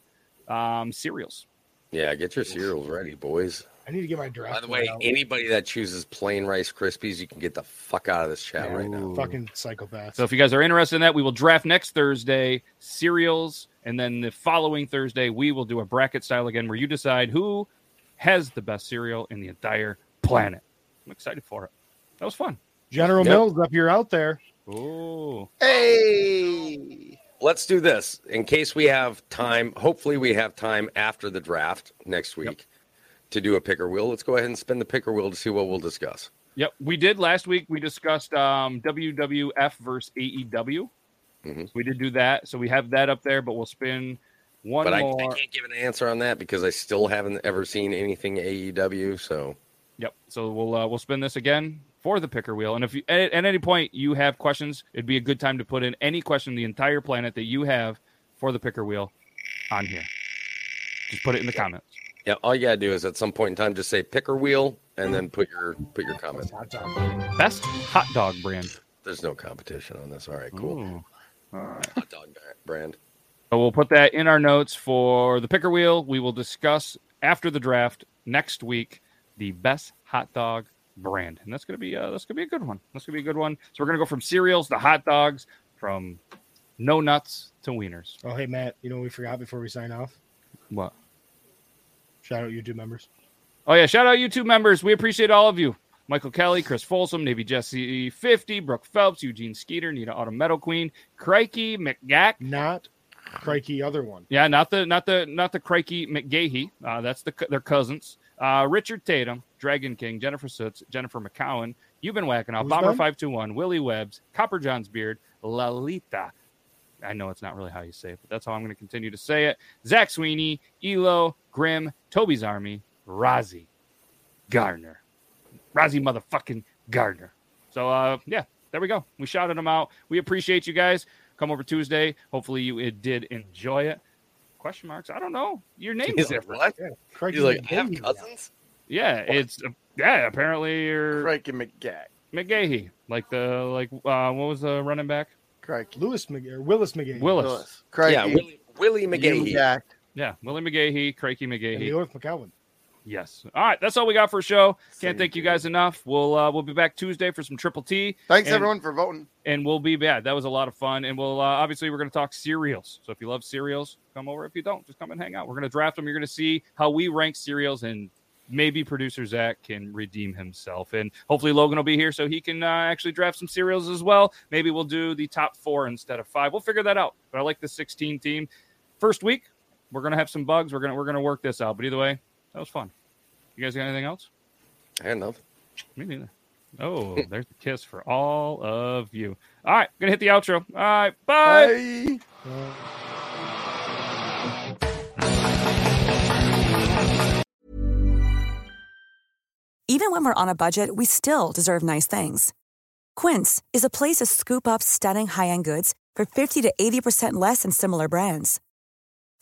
um, cereals. Yeah, get your cereals ready, boys. I need to get my draft. By the way, out. anybody that chooses plain Rice Krispies, you can get the fuck out of this chat right now. fucking psychopath. So if you guys are interested in that, we will draft next Thursday cereals, and then the following Thursday we will do a bracket style again, where you decide who has the best cereal in the entire planet. I'm excited for it. That was fun. General Yep. Mills up here out there. Oh, Hey. Let's do this in case we have time. Hopefully, we have time after the draft next week to do a picker wheel. Let's go ahead and spin the picker wheel to see what we'll discuss. Yep, we did last week. We discussed um, WWF versus AEW. Mhm. We did do that, so we have that up there. But we'll spin one but I, I can't give an answer on that because I still haven't ever seen anything AEW. So Yep. So we'll uh, we'll spin this again for the picker wheel. And if you at, at any point you have questions, it'd be a good time to put in any question the entire planet that you have for the picker wheel on here. Just put it in the comments. yeah, all you gotta do is at some point in time just say picker wheel and then put your put your comment. Best hot dog brand. There's no competition on this. All right, cool. all right Hot dog brand. So we'll put that in our notes for the picker wheel. We will discuss after the draft next week the best hot dog brand, and that's gonna be uh, that's gonna be a good one. That's gonna be a good one. So we're gonna go from cereals to hot dogs, from no nuts to wieners. Oh, hey Matt, you know what we forgot before we sign off? What? Shout out YouTube members. Oh yeah, shout out YouTube members. We appreciate all of you. Michael Kelly, Chris Folsom, Navy Jesse 50, Brooke Phelps, Eugene Skeeter, Nita Autumn Metal Queen, Crikey McGack. Not Crikey, other one. Yeah, not the not the not the Crikey McGahey. Uh, that's the their cousins. Uh, Richard Tatum, Dragon King, Jennifer Soots, Jennifer McCowan. You've been whacking off Bomber521, Willie Webbs, Copper John's beard, Lalita. I know it's not really how you say it, but that's how I'm going to continue to say it. Zach Sweeney, Elo, Grim, Toby's Army, Rozzy, Gardner, Rozzy motherfucking Gardner. So uh, yeah, there we go. We shouted them out. We appreciate you guys. Come over Tuesday. Hopefully you did enjoy it. Question marks? I don't know. Your name is like, different. what? Crikey He's like, I have McGahey. cousins? Yeah, it's uh, yeah. Apparently you're Crikey McGag. McGahey, like the like uh, what was the running back? Crikey. Lewis McGahey Willis McGahee. Willis. Lewis. Crikey. Yeah, Willie, Willie You McGahee. Yeah, Willie McGahey, Crakey And McGahey. Lewis McCowan. Yes. All right, that's all we got for a show. Can't thank you guys enough. We'll uh, we'll be back Tuesday for some triple T. Thanks And- everyone for voting. and we'll be back. That was a lot of fun, and we'll uh, obviously we're going to talk cereals. So if you love cereals, come over. If you don't, just come and hang out. We're going to draft them. You're going to see how we rank cereals, and maybe producer Zac can redeem himself, and hopefully Logan will be here so he can uh, actually draft some cereals as well. Maybe we'll do the top four instead of five. We'll figure that out. But I like the 16 team. First week, we're going to have some bugs. We're gonna we're gonna work this out. But either way, that was fun. You guys got anything else? I had nothing. Me neither. Oh, there's the kiss for all of you. All right, gonna hit the outro. All right, bye. Bye. Even when we're on a budget, we still deserve nice things. Quince is a place to scoop up stunning high-end goods for 50 to 80% less than similar brands.